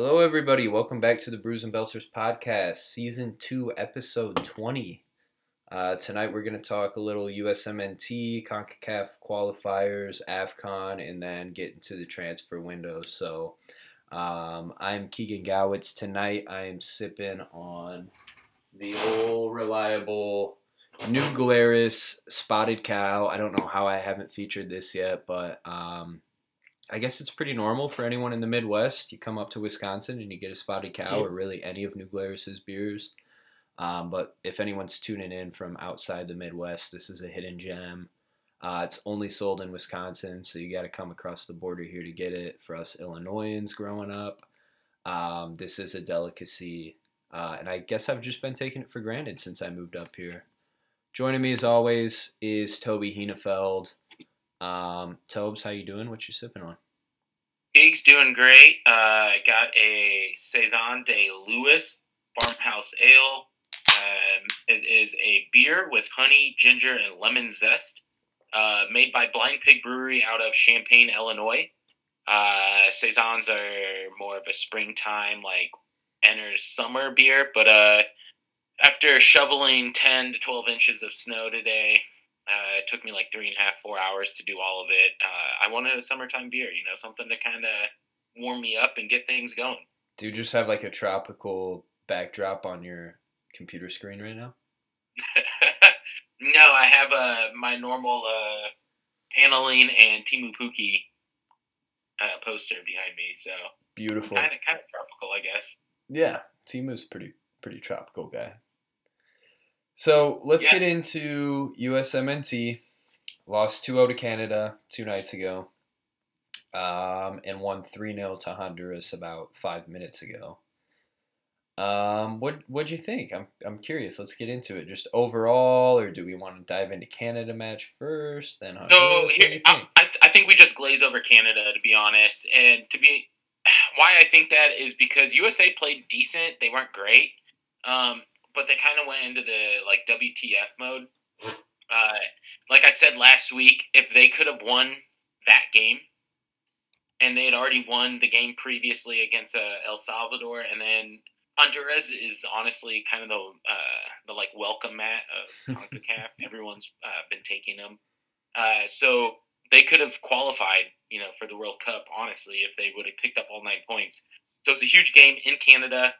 Hello, everybody. Welcome back to the Brews and Belters podcast, season two, episode 20. Uh, tonight, we're going to talk a little USMNT, CONCACAF qualifiers, AFCON, and then get into the transfer window. So, um, I'm Keegan Gowitz. Tonight, I am sipping on the old reliable New Glarus Spotted Cow. I don't know how I haven't featured this yet, but. Um, I guess it's pretty normal for anyone in the Midwest. You come up to Wisconsin and you get a spotted cow, or really any of New Glarus's beers. Um, but if anyone's tuning in from outside the Midwest, this is a hidden gem. Uh, it's only sold in Wisconsin, so you got to come across the border here to get it. For us Illinoisans growing up, um, this is a delicacy, uh, and I guess I've just been taking it for granted since I moved up here. Joining me as always is Toby Henefeld. Um, Tobes, how you doing? What you sipping on? Big's doing great. Uh, got a Saison de Lewis Farmhouse Ale. Um, it is a beer with honey, ginger, and lemon zest. Uh, made by Blind Pig Brewery out of Champaign, Illinois. Uh, are more of a springtime, like enters summer beer, but uh, after shoveling 10 to 12 inches of snow today, uh, it took me like three and a half, four hours to do all of it. Uh, I wanted a summertime beer, you know, something to kind of warm me up and get things going. Do you just have like a tropical backdrop on your computer screen right now? no, I have uh, my normal uh, paneling and Teemu Pukki uh, poster behind me, so beautiful, kind of kind of tropical, I guess. Yeah, Teemu's pretty pretty tropical guy. So let's yes. get into USMNT. Lost 2 0 to Canada two nights ago um, and won 3 0 to Honduras about five minutes ago. Um, what what'd you think? I'm I'm curious. Let's get into it. Just overall, or do we want to dive into Canada match first? Then Honduras? so here, I, I think we just glaze over Canada to be honest, and to be why I think that is because USA played decent. They weren't great. Um, but they kind of went into the like WTF mode. Uh, like I said last week, if they could have won that game, and they had already won the game previously against uh, El Salvador, and then Honduras is honestly kind of the uh, the like welcome mat of Concacaf. Everyone's uh, been taking them, uh, so they could have qualified, you know, for the World Cup. Honestly, if they would have picked up all nine points, so it's a huge game in Canada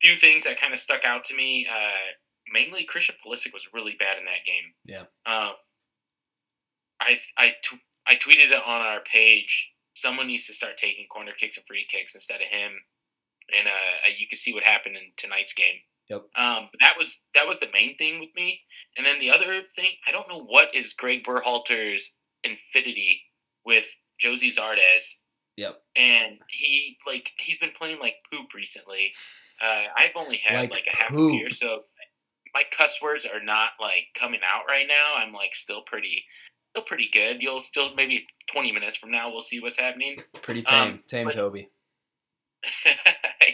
few things that kind of stuck out to me. Uh, mainly, Christian Pulisic was really bad in that game. Yeah. Um, I I, t- I tweeted it on our page. Someone needs to start taking corner kicks and free kicks instead of him, and uh, you can see what happened in tonight's game. Yep. Um, that was that was the main thing with me, and then the other thing, I don't know what is Greg Berhalter's infinity with Gyasi Zardes. Yep. And he like he's been playing like poop recently. Uh, I've only had like, like a half poop. a beer, so my cuss words are not like coming out right now. I'm like still pretty, still pretty good. You'll still maybe 20 minutes from now we'll see what's happening. Pretty tame, um, tame but, Toby.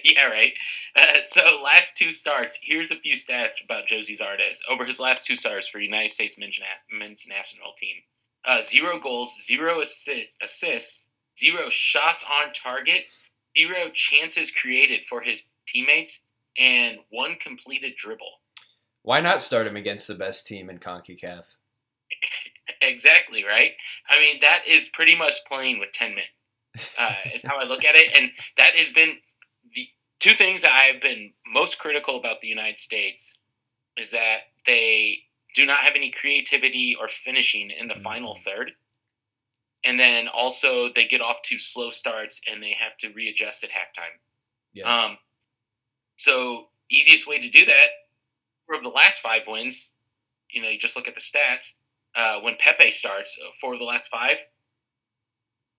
yeah, right. Uh, so last two starts. Here's a few stats about Gyasi Zardes over his last two starts for United States men's, men's national team. Uh, zero goals, zero assi- assists, zero shots on target, zero chances created for his teammates and one completed dribble. Why not start him against the best team in CONCACAF? exactly, right? I mean, that is pretty much playing with 10 men, uh, is how I look at it. And that has been the two things that I've been most critical about the United States is that they do not have any creativity or finishing in the mm-hmm. final third. And then also they get off to slow starts and they have to readjust at halftime. Yeah. Um, so easiest way to do that for the last five wins, you know, you just look at the stats. Uh, when Pepi starts, uh, four of the last five,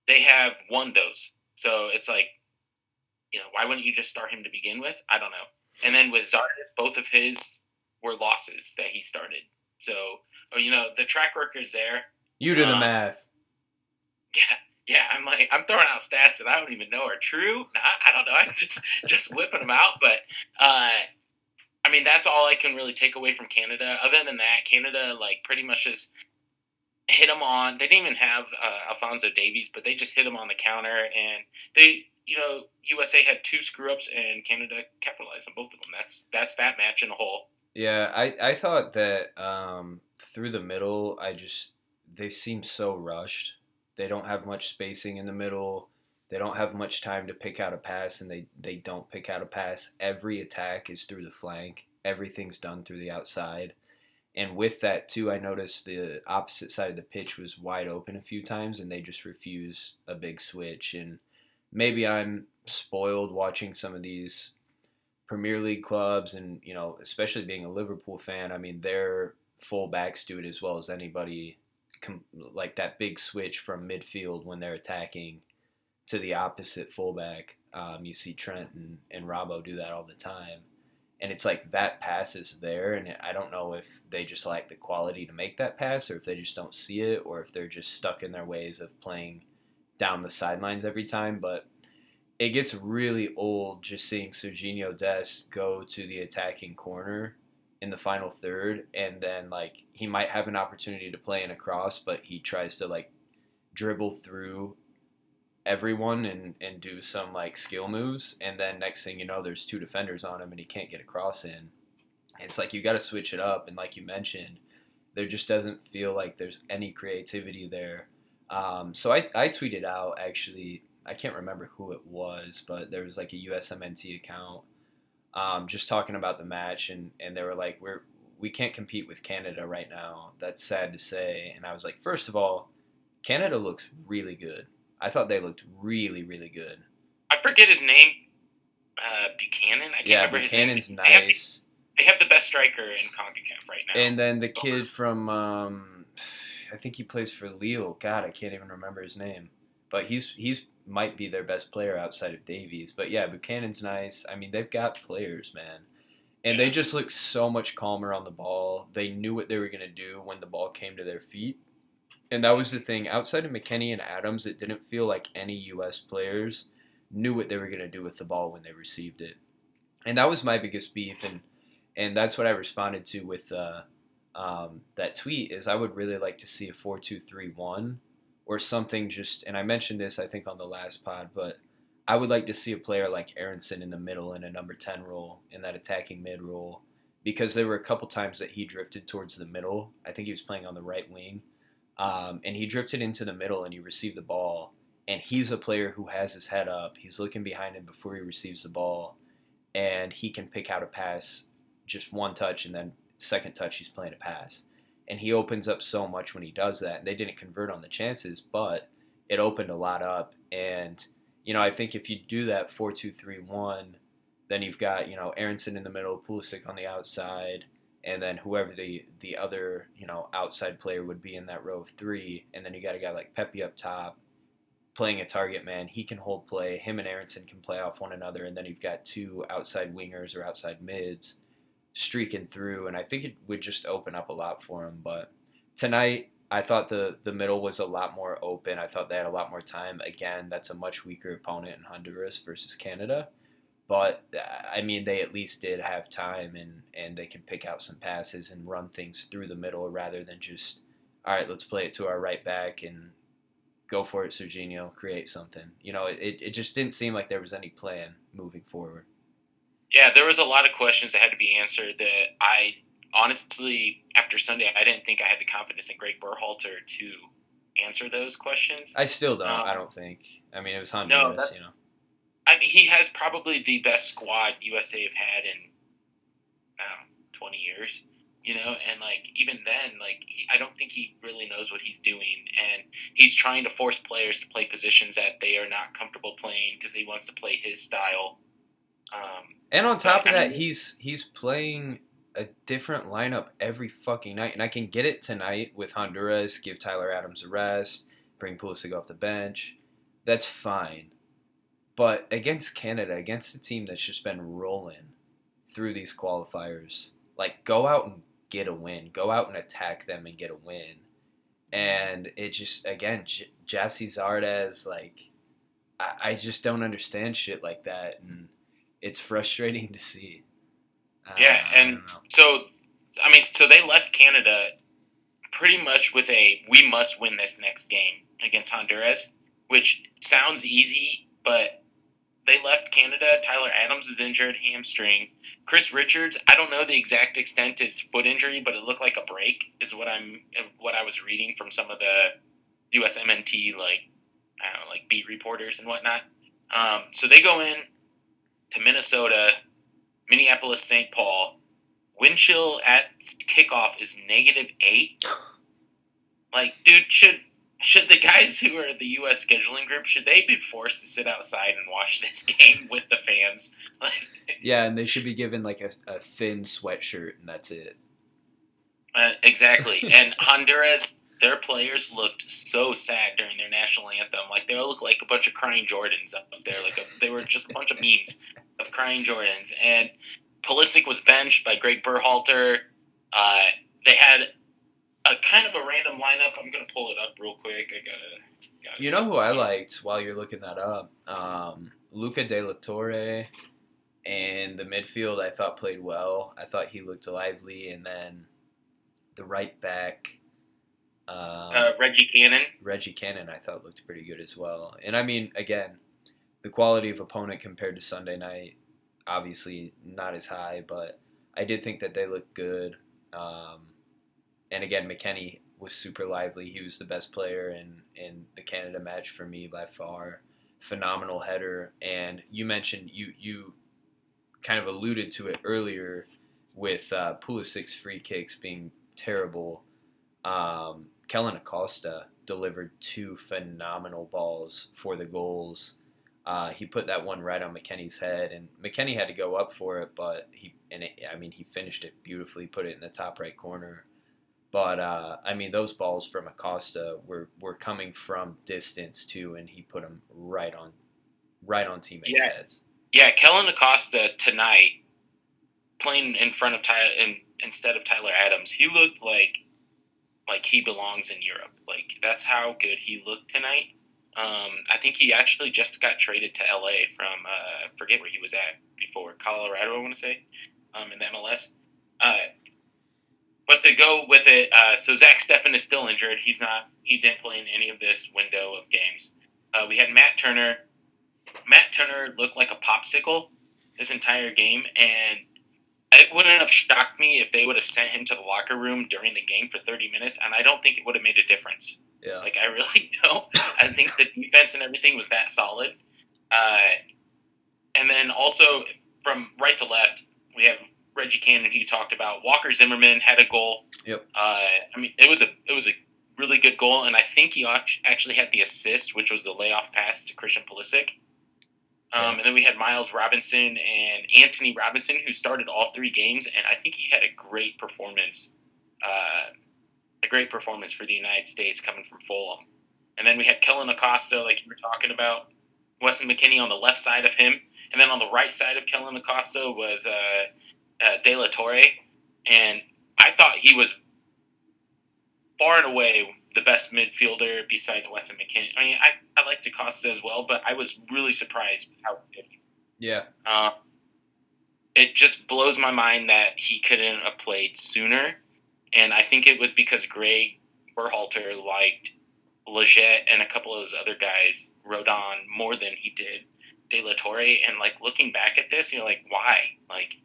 they have won those. So it's like, you know, why wouldn't you just start him to begin with? I don't know. And then with Zardes, both of his were losses that he started. So, oh, you know, the track record's there. You do um, the math. Yeah, yeah, I'm like I'm throwing out stats that I don't even know are true. I, I don't know. I'm just just whipping them out, but uh, I mean that's all I can really take away from Canada. Other than that, Canada like pretty much just hit them on. They didn't even have uh, Alfonso Davies, but they just hit him on the counter, and they you know USA had two screw ups and Canada capitalized on both of them. That's that's that match in a whole. Yeah, I I thought that um, through the middle, I just they seemed so rushed. They don't have much spacing in the middle. They don't have much time to pick out a pass, and they they don't pick out a pass. Every attack is through the flank. Everything's done through the outside. And with that too, I noticed the opposite side of the pitch was wide open a few times, and they just refuse a big switch. And maybe I'm spoiled watching some of these Premier League clubs, and you know, especially being a Liverpool fan. I mean, their fullbacks do it as well as anybody. Like that big switch from midfield when they're attacking to the opposite fullback. Um, you see Trent and, and Robbo do that all the time and it's like that pass is there and i don't know if they just lack the quality to make that pass or if they just don't see it or if they're just stuck in their ways of playing down the sidelines every time but it gets really old just seeing Sergiño Dest go to the attacking corner in the final third and then like he might have an opportunity to play in a cross but he tries to like dribble through everyone and, and do some like skill moves and then next thing you know there's two defenders on him and he can't get a cross in. It's like you got to switch it up and like you mentioned there just doesn't feel like there's any creativity there. Um, so I, I tweeted out actually i can't remember who it was but there was like a usmnt account um, just talking about the match and, and they were like we're we can't compete with canada right now that's sad to say and i was like first of all canada looks really good I thought they looked really, really good. I forget his name. Uh, Buchanan. I can't yeah, remember Buchanan's his name. nice. They have, the, they have the best striker in Concacaf right now. And then the kid from, um, I think he plays for Lille. God, I can't even remember his name. But he's he's might be their best player outside of Davies. But yeah, Buchanan's nice. I mean, they've got players, man. And Yeah. they just look so much calmer on the ball. They knew what they were going to do when the ball came to their feet. And that was the thing. Outside of McKennie and Adams, it didn't feel like any U.S. players knew what they were going to do with the ball when they received it. And that was my biggest beef. And, and that's what I responded to with uh, um, that tweet is I would really like to see a 4-2-3-1 or something just, and I mentioned this, I think, on the last pod, but I would like to see a player like Aronson in the middle in a number 10 role, in that attacking mid role, because there were a couple times that he drifted towards the middle. I think he was playing on the right wing. Um, and he drifted into the middle and he received the ball. And he's a player who has his head up. He's looking behind him before he receives the ball. And he can pick out a pass just one touch and then second touch he's playing a pass. And he opens up so much when he does that. And they didn't convert on the chances, but it opened a lot up. And, you know, I think if you do that 4 2 3 1, then you've got, you know, Aronson in the middle, Pulisic on the outside, and then whoever the the other you know outside player would be in that row of three, and then you got a guy like Pepi up top playing a target man. He can hold play. Him and Aronson can play off one another, and then you've got two outside wingers or outside mids streaking through, and I think it would just open up a lot for him. But tonight. I thought the, the middle was a lot more open. I thought they had a lot more time. Again, that's a much weaker opponent in Honduras versus Canada but uh, I mean, they at least did have time and, and they can pick out some passes and run things through the middle rather than just, all right, let's play it to our right back and go for it, Sergiño, create something. You know, it, it just didn't seem like there was any plan moving forward. Yeah, there was a lot of questions that had to be answered that I honestly, after Sunday, I didn't think I had the confidence in Greg Berhalter to answer those questions. I still don't. Um, I don't think. I mean, it was Honduras, that's- you know. I mean, he has probably the best squad USA have had in I know, 20 years, you know, and like even then, like he, I don't think he really knows what he's doing, and he's trying to force players to play positions that they are not comfortable playing because he wants to play his style. Um, And on top of I that, mean- he's he's playing a different lineup every fucking night, and I can get it tonight with Honduras. Give Tyler Adams a rest, bring Pulisic off the bench. That's fine, but against Canada, against a team that's just been rolling through these qualifiers, like go out and get a win, go out and attack them and get a win. And it just again, J- Gyasi Zardes, like I, I just don't understand shit like that, and it's frustrating to see. Uh, Yeah, and- don't so, I mean, so they left Canada pretty much with a we must win this next game against Honduras, which sounds easy, but they left Canada. Tyler Adams is injured, hamstring. Chris Richards, I don't know the exact extent his foot injury, but it looked like a break, is what I'm what I was reading from some of the USMNT like I don't know, like beat reporters and whatnot. Um, so they go in to Minnesota, Minneapolis, St. Paul. Wind chill at kickoff is negative eight. Like, dude, should should the guys who are the U.S. scheduling group should they be forced to sit outside and watch this game with the fans? yeah, and they should be given like a, a thin sweatshirt, and that's it. Uh, exactly. and Honduras, their players looked so sad during their national anthem. Like they all looked like a bunch of crying Jordans up there. Like a, they were just a bunch of memes of crying Jordans. And Pulisic was benched by Greg Berhalter. Uh, they had a kind of a random lineup. I'm gonna pull it up real quick. I gotta. gotta you know who I liked while you're looking that up? Um, Luca De La Torre and the midfield I thought played well. I thought he looked lively, and then the right back. Um, uh, Reggie Cannon. Reggie Cannon, I thought looked pretty good as well. And I mean, again, the quality of opponent compared to Sunday night, obviously not as high, but I did think that they looked good. Um, and again, McKennie was super lively. He was the best player in in the Canada match for me by far. Phenomenal header, and you mentioned you you kind of alluded to it earlier with uh, Pulisic's free kicks being terrible. Um, Kellyn Acosta delivered two phenomenal balls for the goals. Uh, he put that one right on McKennie's head, and McKennie had to go up for it, but he and it, I mean he finished it beautifully, put it in the top right corner. But uh, I mean, those balls from Acosta were, were coming from distance too, and he put them right on, right on teammates' yeah. heads. Yeah, Kellyn Acosta tonight playing in front of Tyler in, instead of Tyler Adams, he looked like like he belongs in Europe. Like that's how good he looked tonight. Um, I think he actually just got traded to LA from uh, forget where he was at before Colorado. I want to say um, in the MLS. Uh, but to go with it, uh, so Zach Steffen is still injured. He's not. He didn't play in any of this window of games. Uh, we had Matt Turner. Matt Turner looked like a popsicle this entire game, and it wouldn't have shocked me if they would have sent him to the locker room during the game for 30 minutes, and I don't think it would have made a difference. Yeah. Like I really don't. I think the defense and everything was that solid. Uh, and then also from right to left, we have Reggie Cannon he talked about. Walker Zimmerman had a goal. Yep. Uh, I mean, it was a it was a really good goal, and I think he actually had the assist, which was the layoff pass to Christian Pulisic. Um, and then we had Miles Robinson and Antonee Robinson, who started all three games, and I think he had a great performance, uh, a great performance for the United States coming from Fulham. And then we had Kellyn Acosta, like you were talking about, Weston McKennie on the left side of him, and then on the right side of Kellyn Acosta was uh, uh, De La Torre, and I thought he was far and away the best midfielder besides Weston McKennie. I mean, I, I like Acosta as well, but I was really surprised with how good. Yeah. Uh, it just blows my mind that he couldn't have played sooner, and I think it was because Greg Berhalter liked Lletget and a couple of those other guys Roldan more than he did De La Torre. And like looking back at this, you're like, why? Like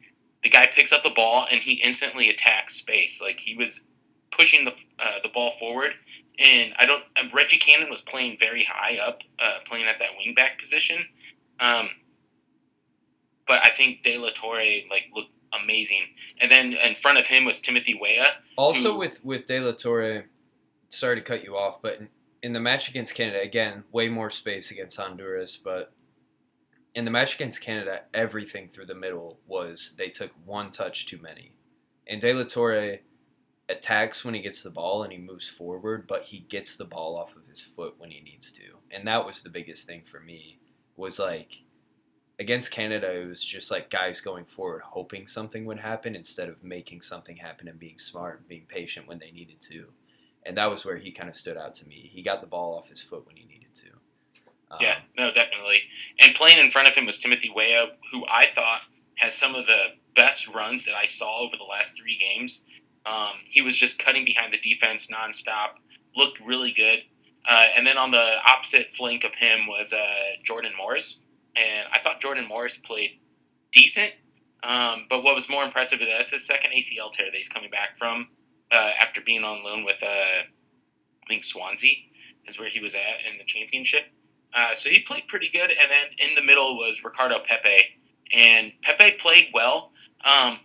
the guy picks up the ball and he instantly attacks space. Like he was pushing the uh, the ball forward, and I don't. Um, Reggie Cannon was playing very high up, uh, playing at that wingback position. Um, but I think De La Torre like looked amazing, and then in front of him was Timothy Weah. Also who, with with De La Torre, sorry to cut you off, but in, in the match against Canada, again, way more space against Honduras, but in the match against Canada, everything through the middle was they took one touch too many. And De La Torre attacks when he gets the ball and he moves forward, but he gets the ball off of his foot when he needs to. And that was the biggest thing for me was like against Canada it was just like guys going forward hoping something would happen instead of making something happen and being smart and being patient when they needed to. And that was where he kind of stood out to me. He got the ball off his foot when he needed to. Um, yeah, no, definitely. And playing in front of him was Timothy Weah, who I thought has some of the best runs that I saw over the last three games. Um, he was just cutting behind the defense nonstop, looked really good. Uh, and then on the opposite flank of him was uh, Jordan Morris. And I thought Jordan Morris played decent. Um, but what was more impressive is that's his second ACL tear that he's coming back from uh, after being on loan with, uh, I think, Swansea is where he was at in the championship. Uh, so he played pretty good. And then in the middle was Ricardo Pepi. And Pepi played well. Um,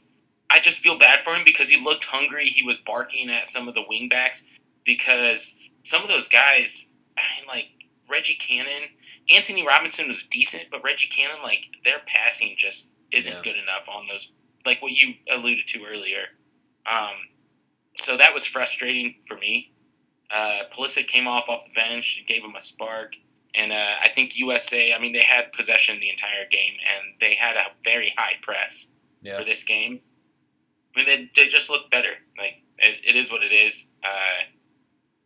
I just feel bad for him because he looked hungry. He was barking at some of the wingbacks because some of those guys, I mean, like Reggie Cannon, Antonee Robinson was decent, but Reggie Cannon, like their passing just isn't yeah. good enough on those, like what you alluded to earlier. Um, so that was frustrating for me. Uh, Pulisic came off off the bench, gave him a spark, and uh, I think USA. I mean, they had possession the entire game, and they had a very high press yeah. for this game. I mean, they, they just look better. Like it, it is what it is. Uh,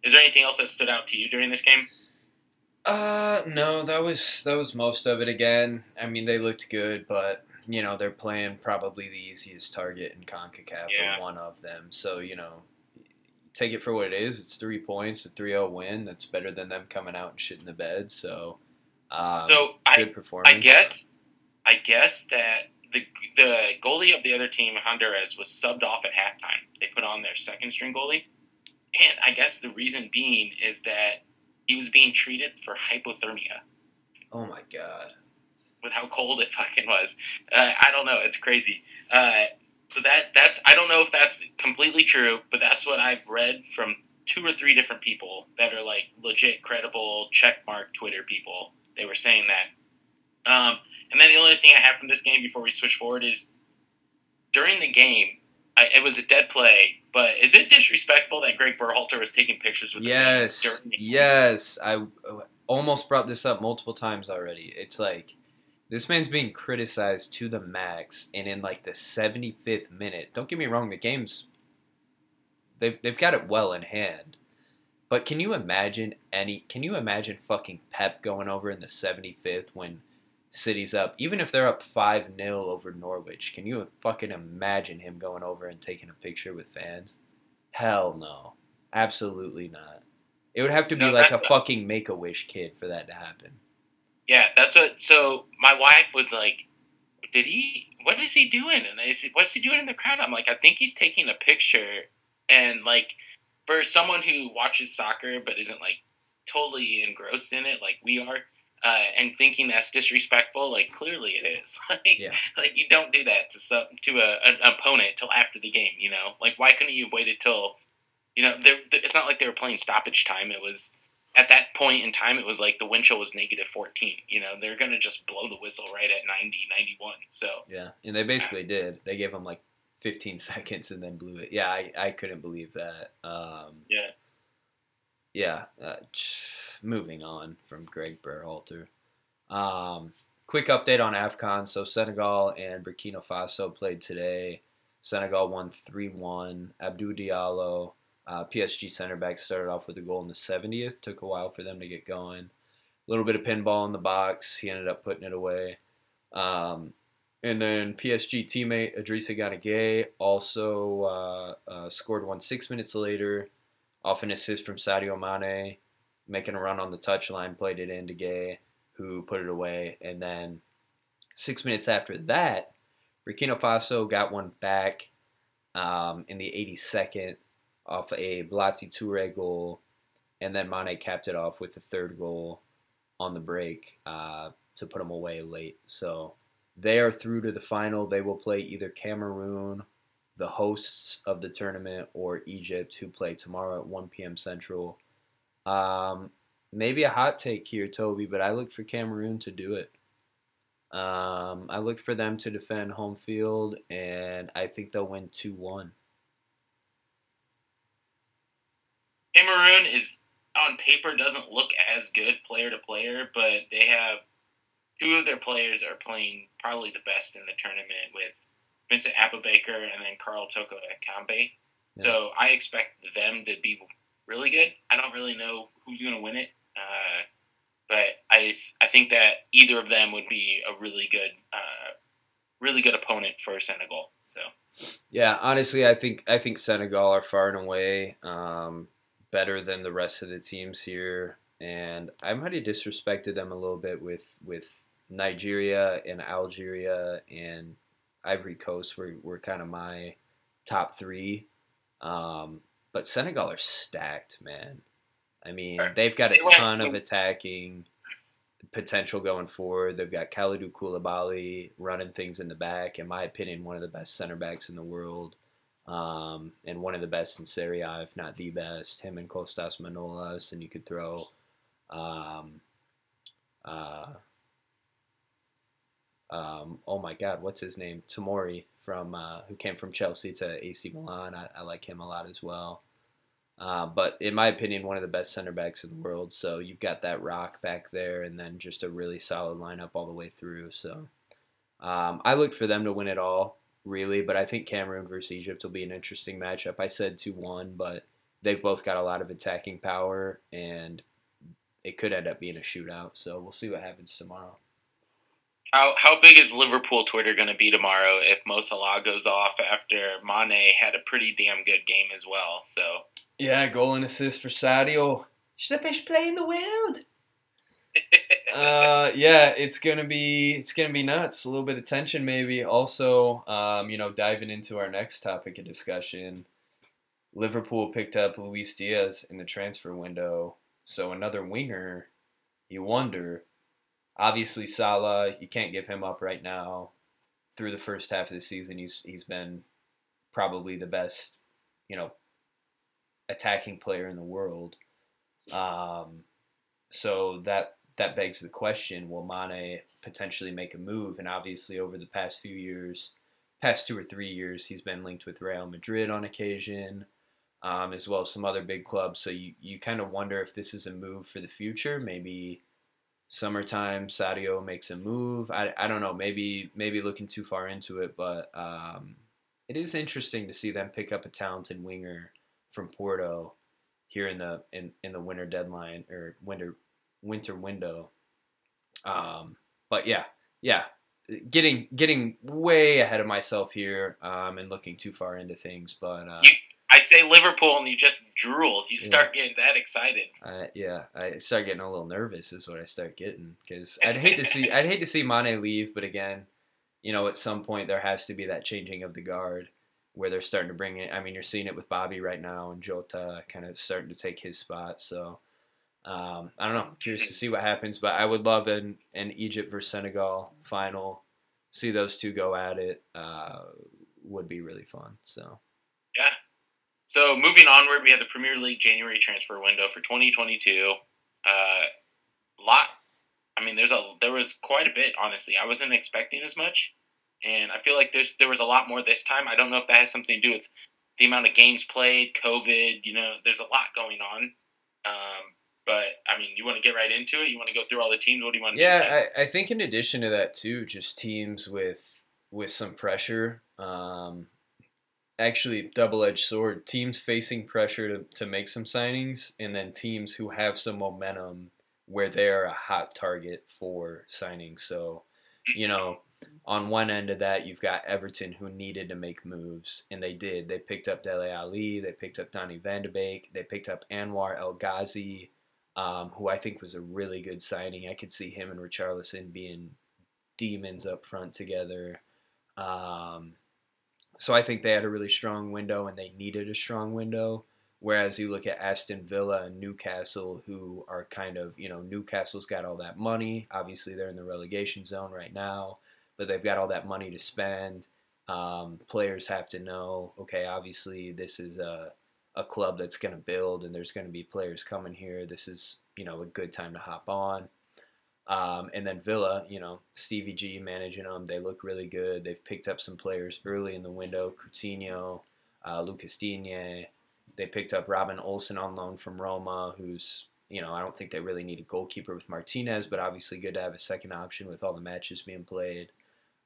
is there anything else that stood out to you during this game? Uh, no, that was that was most of it. Again, I mean, they looked good, but you know they're playing probably the easiest target in Concacaf yeah. or one of them. So you know, take it for what it is. It's three points, a 3-0 win. That's better than them coming out and shitting the bed. So, um, so I, performance. I guess, I guess that the the goalie of the other team, Honduras, was subbed off at halftime. They put on their second string goalie, and I guess the reason being is that he was being treated for hypothermia. Oh my god! With how cold it fucking was, uh, I don't know. It's crazy. Uh, so that that's I don't know if that's completely true, but that's what I've read from two or three different people that are like legit credible checkmark Twitter people. They were saying that. Um, and then the only thing I have from this game before we switch forward is during the game, I, it was a dead play, but is it disrespectful that Greg Berhalter was taking pictures with yes, the fans during the game? Yes, I almost brought this up multiple times already. It's like this man's being criticized to the max, and in like the 75th minute, don't get me wrong, the game's they've they've got it well in hand. But can you imagine any? Can you imagine fucking Pep going over in the 75th when City's up, even if they're up 5 0 over Norwich, can you fucking imagine him going over and taking a picture with fans? Hell no. Absolutely not. It would have to be no, like a fucking make a wish kid for that to happen. Yeah, that's what. So my wife was like, "Did he? What is he doing?" And I said, "What's he doing in the crowd?" I'm like, "I think he's taking a picture." And like, for someone who watches soccer but isn't like totally engrossed in it, like we are, uh, and thinking that's disrespectful, like clearly it is. like, yeah. like you don't do that to some to a, an opponent till after the game. You know, like why couldn't you have waited till, you know, it's not like they were playing stoppage time. It was at that point in time, it was like the wind chill was negative 14. You know, they're gonna just blow the whistle right at 90, 91. So yeah, and they basically did. They gave them like 15 seconds and then blew it. Yeah, I, I couldn't believe that. Um, yeah yeah, uh, moving on from Greg Berhalter. Um, quick update on AFCON. So Senegal and Burkina Faso played today. Senegal won 3 1. Abdou Diallo, uh, PSG center back, started off with a goal in the 70th. Took a while for them to get going. A little bit of pinball in the box. He ended up putting it away. Um, and then PSG teammate Idrissa Gana Gueye also uh, uh, scored one six minutes later off an assist from Sadio Mane, making a run on the touchline, played it into Gueye, who put it away. And then six minutes after that, Burkina Faso got one back um, in the 82nd off a Blati Toure goal. And then Mane capped it off with the third goal on the break uh, to put them away late. So they are through to the final. They will play either Cameroon the hosts of the tournament or Egypt, who play tomorrow at 1 p.m. Central. Um, maybe a hot take here, Toby, but I look for Cameroon to do it. Um, I look for them to defend home field, and I think they'll win 2 1. Cameroon is on paper doesn't look as good player to player, but they have two of their players are playing probably the best in the tournament with Vincent Aboubakar and then Karl Toko Ekambi. Yeah. So I expect them to be really good. I don't really know who's going to win it, uh, but I I think that either of them would be a really good uh, really good opponent for Senegal. So yeah, honestly, I think I think Senegal are far and away um, better than the rest of the teams here, and I might have disrespected them a little bit with with Nigeria and Algeria and Ivory Coast were, were kind of my top three. Um, but Senegal are stacked, man. I mean, they've got a ton of attacking potential going forward. They've got Kalidou Koulibaly running things in the back. In my opinion, one of the best center backs in the world, um, and one of the best in Serie A, if not the best. Him and Kostas Manolas, and you could throw. Um, uh, um, oh my God, what's his name? Tomori from uh, who came from Chelsea to AC Milan. I, I like him a lot as well. Uh, but in my opinion, one of the best center backs in the world. So you've got that rock back there, and then just a really solid lineup all the way through. So um, I look for them to win it all, really. But I think Cameroon versus Egypt will be an interesting matchup. I said two one, but they've both got a lot of attacking power, and it could end up being a shootout. So we'll see what happens tomorrow. How how big is Liverpool Twitter going to be tomorrow if Mo Salah goes off after Mane had a pretty damn good game as well? So yeah, goal and assist for Sadio. She's the best player in the world. uh, yeah, it's gonna be it's gonna be nuts. A little bit of tension, maybe. Also, um, you know, diving into our next topic of discussion, Liverpool picked up Luis Diaz in the transfer window, so another winger. You wonder obviously Salah, you can't give him up right now. Through the first half of the season, he's he's been probably the best, you know, attacking player in the world. Um, so that that begs the question: Will Mane potentially make a move? And obviously, over the past few years, past two or three years, he's been linked with Real Madrid on occasion, um, as well as some other big clubs. So you you kind of wonder if this is a move for the future, maybe summertime Sadio makes a move. I, I don't know, maybe maybe looking too far into it, but um, it is interesting to see them pick up a talented winger from Porto here in the in, in the winter deadline or winter winter window. Um, but yeah, yeah, getting getting way ahead of myself here um, and looking too far into things, but. Uh, I say Liverpool, and you just drool. You start yeah. getting that excited. Uh, yeah, I start getting a little nervous. Is what I start getting because I'd hate to see I'd hate to see Mane leave, but again, you know, at some point there has to be that changing of the guard where they're starting to bring it. I mean, you're seeing it with Bobby right now, and Jota kind of starting to take his spot. So um, I don't know. Curious to see what happens, but I would love an an Egypt versus Senegal final. See those two go at it uh, would be really fun. So yeah, so moving onward, we have the Premier League January transfer window for 2022. Uh, lot. I mean, there's a there was quite a bit. Honestly, I wasn't expecting as much, and I feel like there's there was a lot more this time. I don't know if that has something to do with the amount of games played, COVID. You know, there's a lot going on. Um, but I mean, you want to get right into it. You want to go through all the teams. What do you want to yeah, do? I, I think in addition to that too, just teams with with some pressure. Um, actually double-edged sword. Teams facing pressure to, to make some signings, and then teams who have some momentum where they're a hot target for signings. So, you know, on one end of that, you've got Everton who needed to make moves, and they did. They picked up Dele Alli, they picked up Donny van de Beek, they picked up Anwar El Ghazi, um, who I think was a really good signing. I could see him and Richarlison being demons up front together. Um, so I think they had a really strong window and they needed a strong window. Whereas you look at Aston Villa and Newcastle, who are kind of, you know, Newcastle's got all that money. Obviously, they're in the relegation zone right now, but they've got all that money to spend. Um, players have to know, okay, obviously, this is a, a club that's going to build and there's going to be players coming here. This is, you know, a good time to hop on. Um, and then Villa, you know, Stevie G managing them. They look really good. They've picked up some players early in the window. Coutinho, uh, Lucas Digne. They picked up Robin Olsen on loan from Roma, who's, you know, I don't think they really need a goalkeeper with Martinez, but obviously good to have a second option with all the matches being played.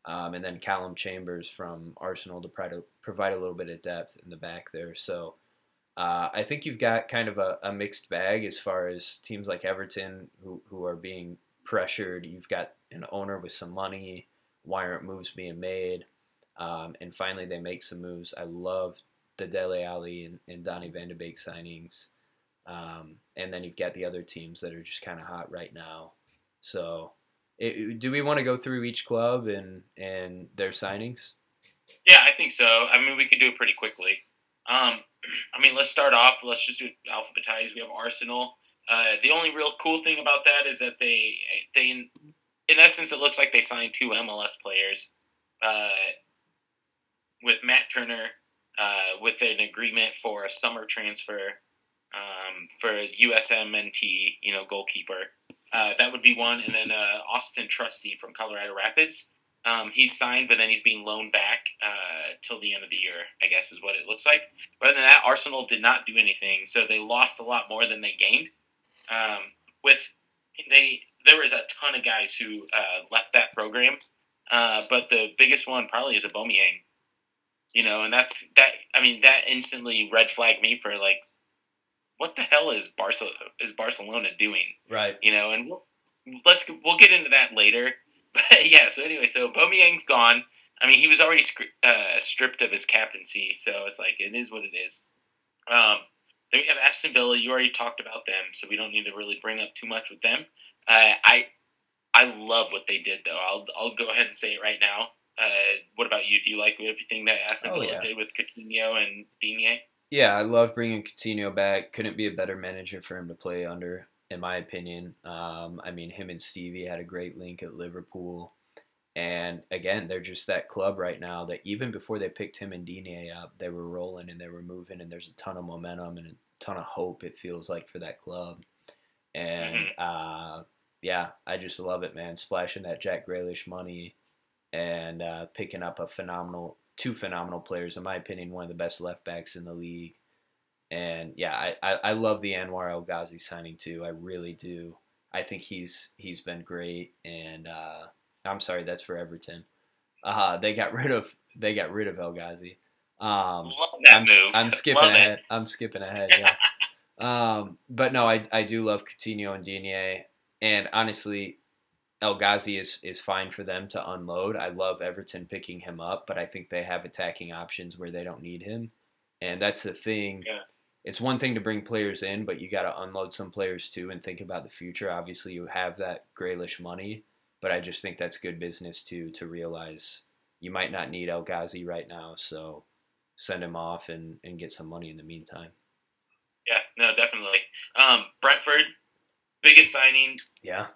Um, and then Calum Chambers from Arsenal to provide a little bit of depth in the back there. So uh, I think you've got kind of a, a, mixed bag as far as teams like Everton who, who are being pressured. You've got an owner with some money. Why aren't moves being made? Um, and finally, they make some moves. I love the Dele Alli and, and Donny Van de Beek signings. Um, and then you've got the other teams that are just kind of hot right now. So it, do we want to go through each club and and their signings? Yeah, I think so. I mean, we could do it pretty quickly. Um, I mean, let's start off. Let's just do alphabetize. We have Arsenal. Uh, the only real cool thing about that is that they they in essence it looks like they signed two MLS players uh, with Matt Turner uh, with an agreement for a summer transfer um, for USMNT, you know, goalkeeper. Uh, that would be one, and then uh, Auston Trusty from Colorado Rapids. Um, he's signed, but then he's being loaned back uh, till the end of the year. I guess is what it looks like. But other than that, Arsenal did not do anything, so they lost a lot more than they gained. Um, with they, there was a ton of guys who uh, left that program, uh, but the biggest one probably is a Aubameyang. You know, and that's that. I mean, that instantly red flagged me for like what the hell is Barcelona is Barcelona doing? Right. You know, and we'll, let's we'll get into that later. But yeah, so anyway, so Aubameyang's gone. I mean, he was already uh, stripped of his captaincy, so it's like it is what it is. Um, then we have Aston Villa. You already talked about them, so we don't need to really bring up too much with them. Uh, I I love what they did, though. I'll I'll go ahead and say it right now. Uh, what about you? Do you like everything that Aston oh, Villa yeah. did with Coutinho and Digne? Yeah, I love bringing Coutinho back. Couldn't be a better manager for him to play under, in my opinion. Um, I mean, him and Stevie had a great link at Liverpool. And again, they're just that club right now that even before they picked him and Digne up, they were rolling and they were moving, and there's a ton of momentum and a ton of hope, it feels like, for that club. And mm-hmm. uh, yeah, I just love it, man. Splashing that Jack Grealish money and uh, picking up a phenomenal two phenomenal players, in my opinion, one of the best left backs in the league. And yeah, I, I, I love the Anwar El Ghazi signing too. I really do. I think he's he's been great. And uh, I'm sorry, that's for Everton. Uh, they got rid of they got rid of El Ghazi. Um, I'm, I'm, skipping Love ahead. It. I'm skipping ahead. Yeah. um, but no, I I do love Coutinho and Digne. And honestly, El Ghazi is, is fine for them to unload. I love Everton picking him up, but I think they have attacking options where they don't need him. And that's the thing. Yeah. It's one thing to bring players in, but you got to unload some players too and think about the future. Obviously, you have that Grealish money, but I just think that's good business too to realize you might not need El Ghazi right now, so send him off and, and get some money in the meantime. Yeah, no, definitely. Um, Brentford, biggest signing. Yeah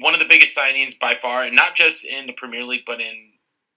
one of the biggest signings by far, and not just in the Premier League, but in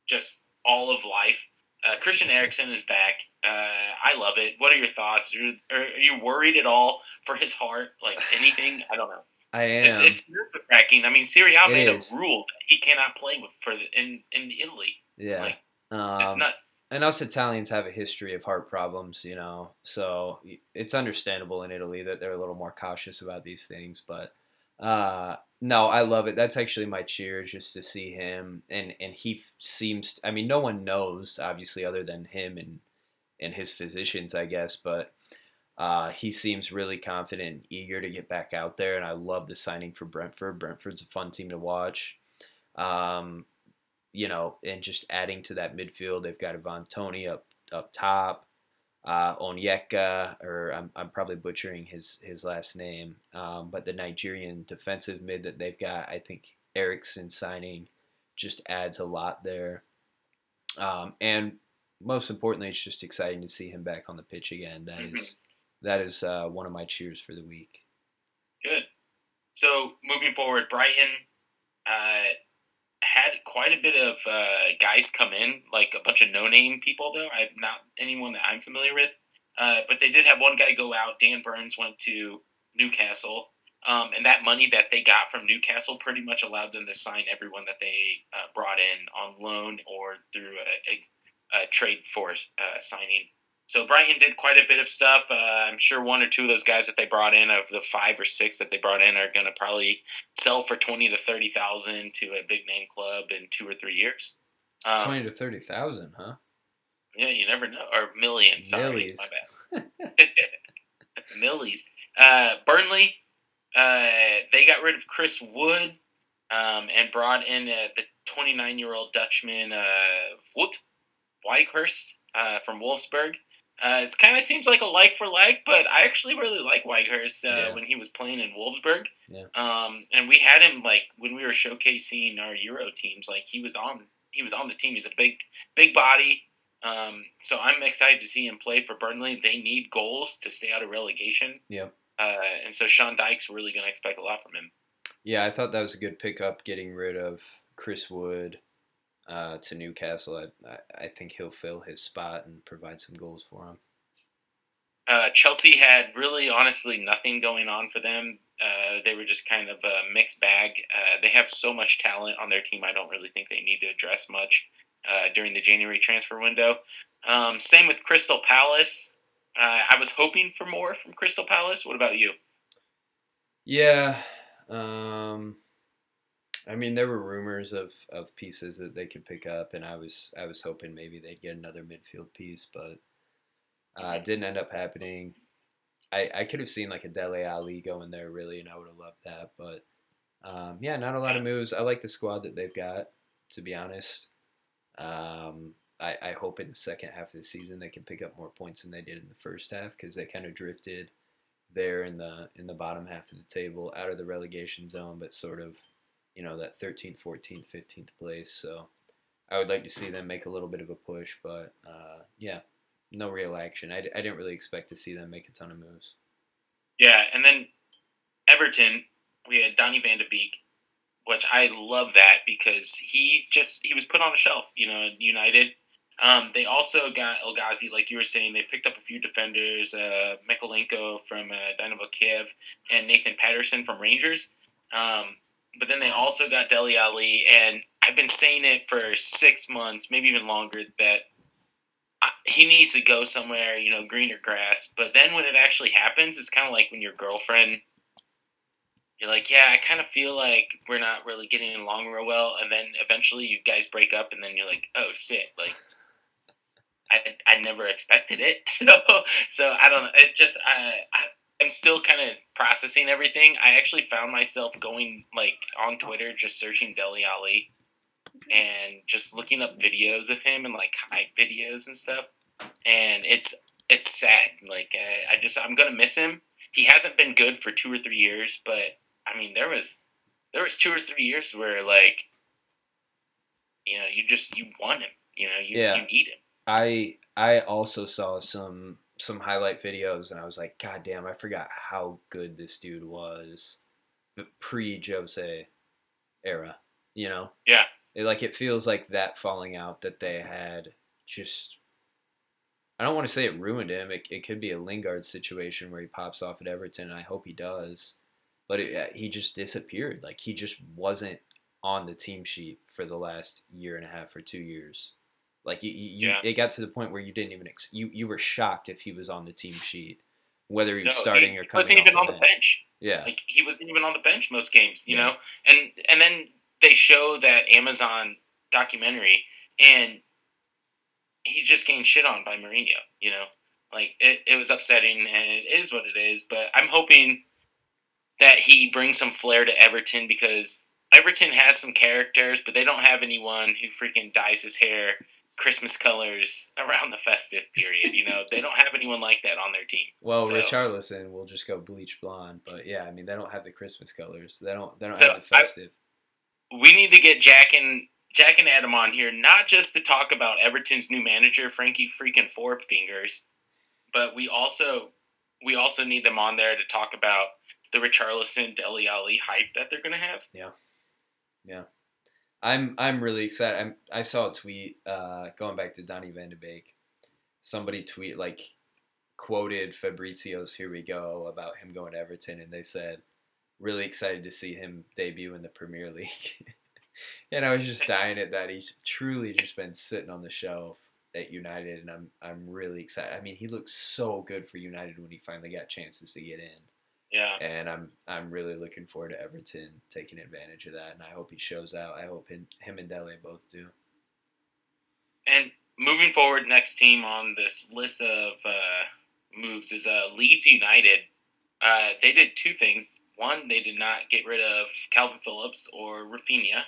just all of life. Uh, Christian Eriksen is back. Uh, I love it. What are your thoughts? Are you, are you worried at all for his heart? Like anything? I don't know. I am. It's, it's nerve wracking. I mean, Serie A made is. a rule that he cannot play with for the, in in Italy. Yeah, like, um, it's nuts. And us Italians have a history of heart problems, you know, so it's understandable in Italy that they're a little more cautious about these things. But uh, no, I love it. That's actually my cheer, just to see him, and and he seems. I mean, no one knows, obviously, other than him and and his physicians, I guess. But uh, he seems really confident and eager to get back out there, and I love the signing for Brentford. Brentford's a fun team to watch. Um, you know, and just adding to that midfield, they've got Ivan Toney up up top uh, Onyeka, or I'm, I'm probably butchering his his last name, um, but the Nigerian defensive mid that they've got, I think Eriksen signing just adds a lot there. Um, and most importantly, it's just exciting to see him back on the pitch again. That mm-hmm. is that is uh, one of my cheers for the week. Good. So moving forward, Brighton uh, had quite a bit of uh, guys come in, like a bunch of no-name people. Though I'm not anyone that I'm familiar with, uh, but they did have one guy go out. Dan Burns went to Newcastle, um, and that money that they got from Newcastle pretty much allowed them to sign everyone that they uh, brought in on loan or through a, a, a trade force uh, signing. So Brighton did quite a bit of stuff. Uh, I'm sure one or two of those guys that they brought in, of the five or six that they brought in, are going to probably sell for twenty to thirty thousand to a big name club in two or three years. Um, twenty to thirty thousand, huh? Yeah, you never know. Or millions. Sorry, Millies. my bad. Millies. Uh, Burnley. Uh, they got rid of Chris Wood um, and brought in uh, the 29 year old Dutchman uh, Wout Weghorst uh, from Wolfsburg. Uh, it kind of seems like a like for like, but I actually really like Weghorst uh, Yeah. when he was playing in Wolfsburg. Yeah. Um, and we had him like when we were showcasing our Euro teams. Like he was on, he was on the team. He's a big, big body. Um, so I'm excited to see him play for Burnley. They need goals to stay out of relegation. Yep. Uh, and so Sean Dyche's really going to expect a lot from him. Yeah, I thought that was a good pickup, getting rid of Chris Wood uh, to Newcastle. I, I, think he'll fill his spot and provide some goals for him. Uh, Chelsea had really, honestly, nothing going on for them. Uh, they were just kind of a mixed bag. Uh, they have so much talent on their team. I don't really think they need to address much uh, during the January transfer window. Um, same with Crystal Palace. Uh, I was hoping for more from Crystal Palace. What about you? Yeah, um, I mean there were rumors of, of pieces that they could pick up, and I was I was hoping maybe they'd get another midfield piece, but uh, it didn't end up happening. I, I could have seen like a Dele Alli going there really, and I would have loved that. But um, yeah, not a lot of moves. I like the squad that they've got, to be honest. Um, I, I hope in the second half of the season they can pick up more points than they did in the first half because they kind of drifted there in the in the bottom half of the table, out of the relegation zone, but sort of you know that 13th, 14th, 15th place. So I would like to see them make a little bit of a push, but uh, yeah, no real action. I, I didn't really expect to see them make a ton of moves. Yeah, and then Everton, we had Donny Van de Beek, which I love that because he's just he was put on a shelf, you know, United. Um, they also got El Ghazi, like you were saying. They picked up a few defenders, uh, Mykolenko from uh, Dynamo Kiev and Nathan Patterson from Rangers. Um, but then they also got Dele Alli, and I've been saying it for six months, maybe even longer, that he needs to go somewhere, you know, greener grass. But then when it actually happens, it's kind of like when your girlfriend, you're like, yeah, I kind of feel like we're not really getting along real well, and then eventually you guys break up, and then you're like, oh shit, like. I, I never expected it, so so I don't know. It just I, I I'm still kind of processing everything. I actually found myself going like on Twitter, just searching Dele Alli, and just looking up videos of him and like hype videos and stuff. And it's it's sad. Like uh, I just I'm gonna miss him. He hasn't been good for two or three years, but I mean there was there was two or three years where like you know you just you want him. You know you Yeah. you need him. I I also saw some some highlight videos and I was like, God damn, I forgot how good this dude was pre Jose era. You know? Yeah. It, like it feels like that falling out that they had just I don't want to say it ruined him. It, it could be a Lingard situation where he pops off at Everton, and I hope he does. But it, uh, he just disappeared. Like he just wasn't on the team sheet for the last year and a half or two years. Like you, you, Yeah. it got to the point where you didn't even ex- you you were shocked if he was on the team sheet, whether he No, was starting he or coming He wasn't even on the bench. bench. Yeah, Like he wasn't even on the bench most games, you Yeah. know. And and then they show that Amazon documentary, and he's just getting shit on by Mourinho. You know, like it, it was upsetting, and it is what it is. But I'm hoping that he brings some flair to Everton because Everton has some characters, but they don't have anyone who freaking dyes his hair Christmas colors around the festive period. You know, they don't have anyone like that on their team. Well, So- Richarlison will just go bleach blonde, but yeah, I mean they don't have the Christmas colors. They don't. They don't So, have the I- festive. we need to get Jack and Jack and Adam on here, not just to talk about Everton's new manager, Frankie freaking Four Fingers, but we also we also need them on there to talk about the Richarlison Dele Alli hype that they're gonna have. Yeah, yeah, I'm. I'm really excited. I'm, I saw a tweet uh, going back to Donny Van de Beek. Somebody tweet like quoted Fabrizio's "Here We Go" about him going to Everton, and they said, "Really excited to see him debut in the Premier League." and I was just dying at that. He's truly just been sitting on the shelf at United, and I'm I'm really excited. I mean, he looked so good for United when he finally got chances to get in, Yeah, and I'm I'm really looking forward to Everton taking advantage of that, and I hope he shows out. I hope him, him and Dele both do. and moving forward, next team on this list of uh, moves is uh, Leeds United. Uh, they did two things. One, they did not get rid of Kalvin Phillips or Raphinha.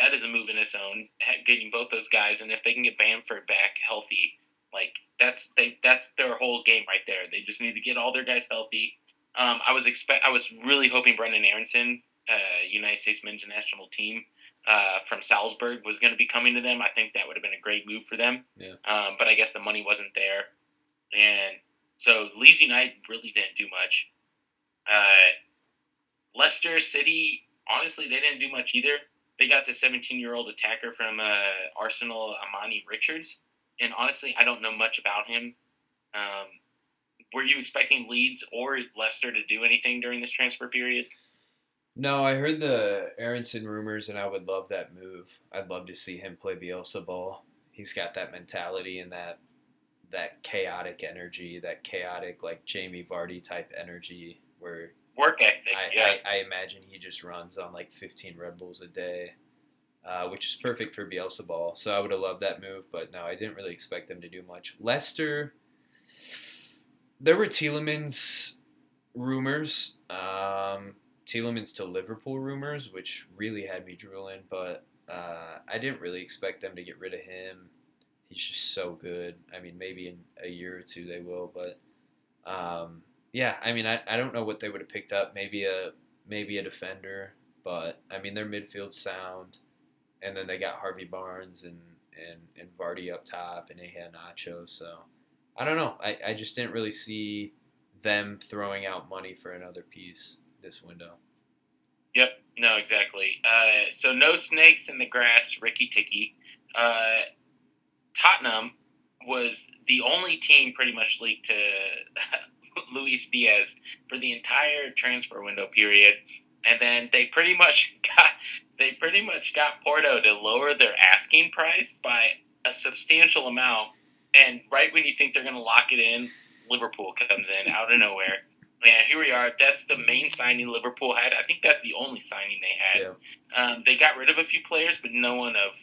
That is a move in its own, getting both those guys. And if they can get Bamford back healthy, Like that's they that's their whole game right there. They just need to get all their guys healthy. Um, I was expect I was really hoping Brenden Aaronson, uh, United States men's national team uh, from Salzburg, was going to be coming to them. I think that would have been a great move for them. Yeah. Um, but I guess the money wasn't there, and so Leeds United really didn't do much. Uh, Leicester City, honestly, they didn't do much either. They got the 17 year old attacker from uh, Arsenal, Amani Richards, and honestly, I don't know much about him. Um, were you expecting Leeds or Leicester to do anything during this transfer period? No, I heard the Aaronson rumors, and I would love that move. I'd love to see him play Bielsa ball. He's got that mentality and that that chaotic energy, that chaotic like Jamie Vardy type energy, where Work ethic, I, yeah. I, I imagine he just runs on like 15 Red Bulls a day, uh, which is perfect for Bielsa ball. So I would have loved that move, but no, I didn't really expect them to do much. Leicester, there were Tielemans rumors, um, Tielemans to Liverpool rumors, which really had me drooling, but uh, I didn't really expect them to get rid of him. He's just so good. I mean, maybe in a year or two they will, but um, yeah, I mean, I, I don't know what they would have picked up. Maybe a maybe a defender, but I mean, their midfield sound, and then they got Harvey Barnes and and and Vardy up top, and they had Nacho. So I don't know. I I just didn't really see them throwing out money for another piece this window. Yep, no, exactly. Uh, so no snakes in the grass, Ricky Ticky. Uh, Tottenham was the only team pretty much leaked to Luis Diaz for the entire transfer window period, and then they pretty much got they pretty much got Porto to lower their asking price by a substantial amount. And right when you think they're going to lock it in, Liverpool comes in out of nowhere. And here we are. That's the main signing Liverpool had. I think that's the only signing they had. Yeah. Um, they got rid of a few players, but no one of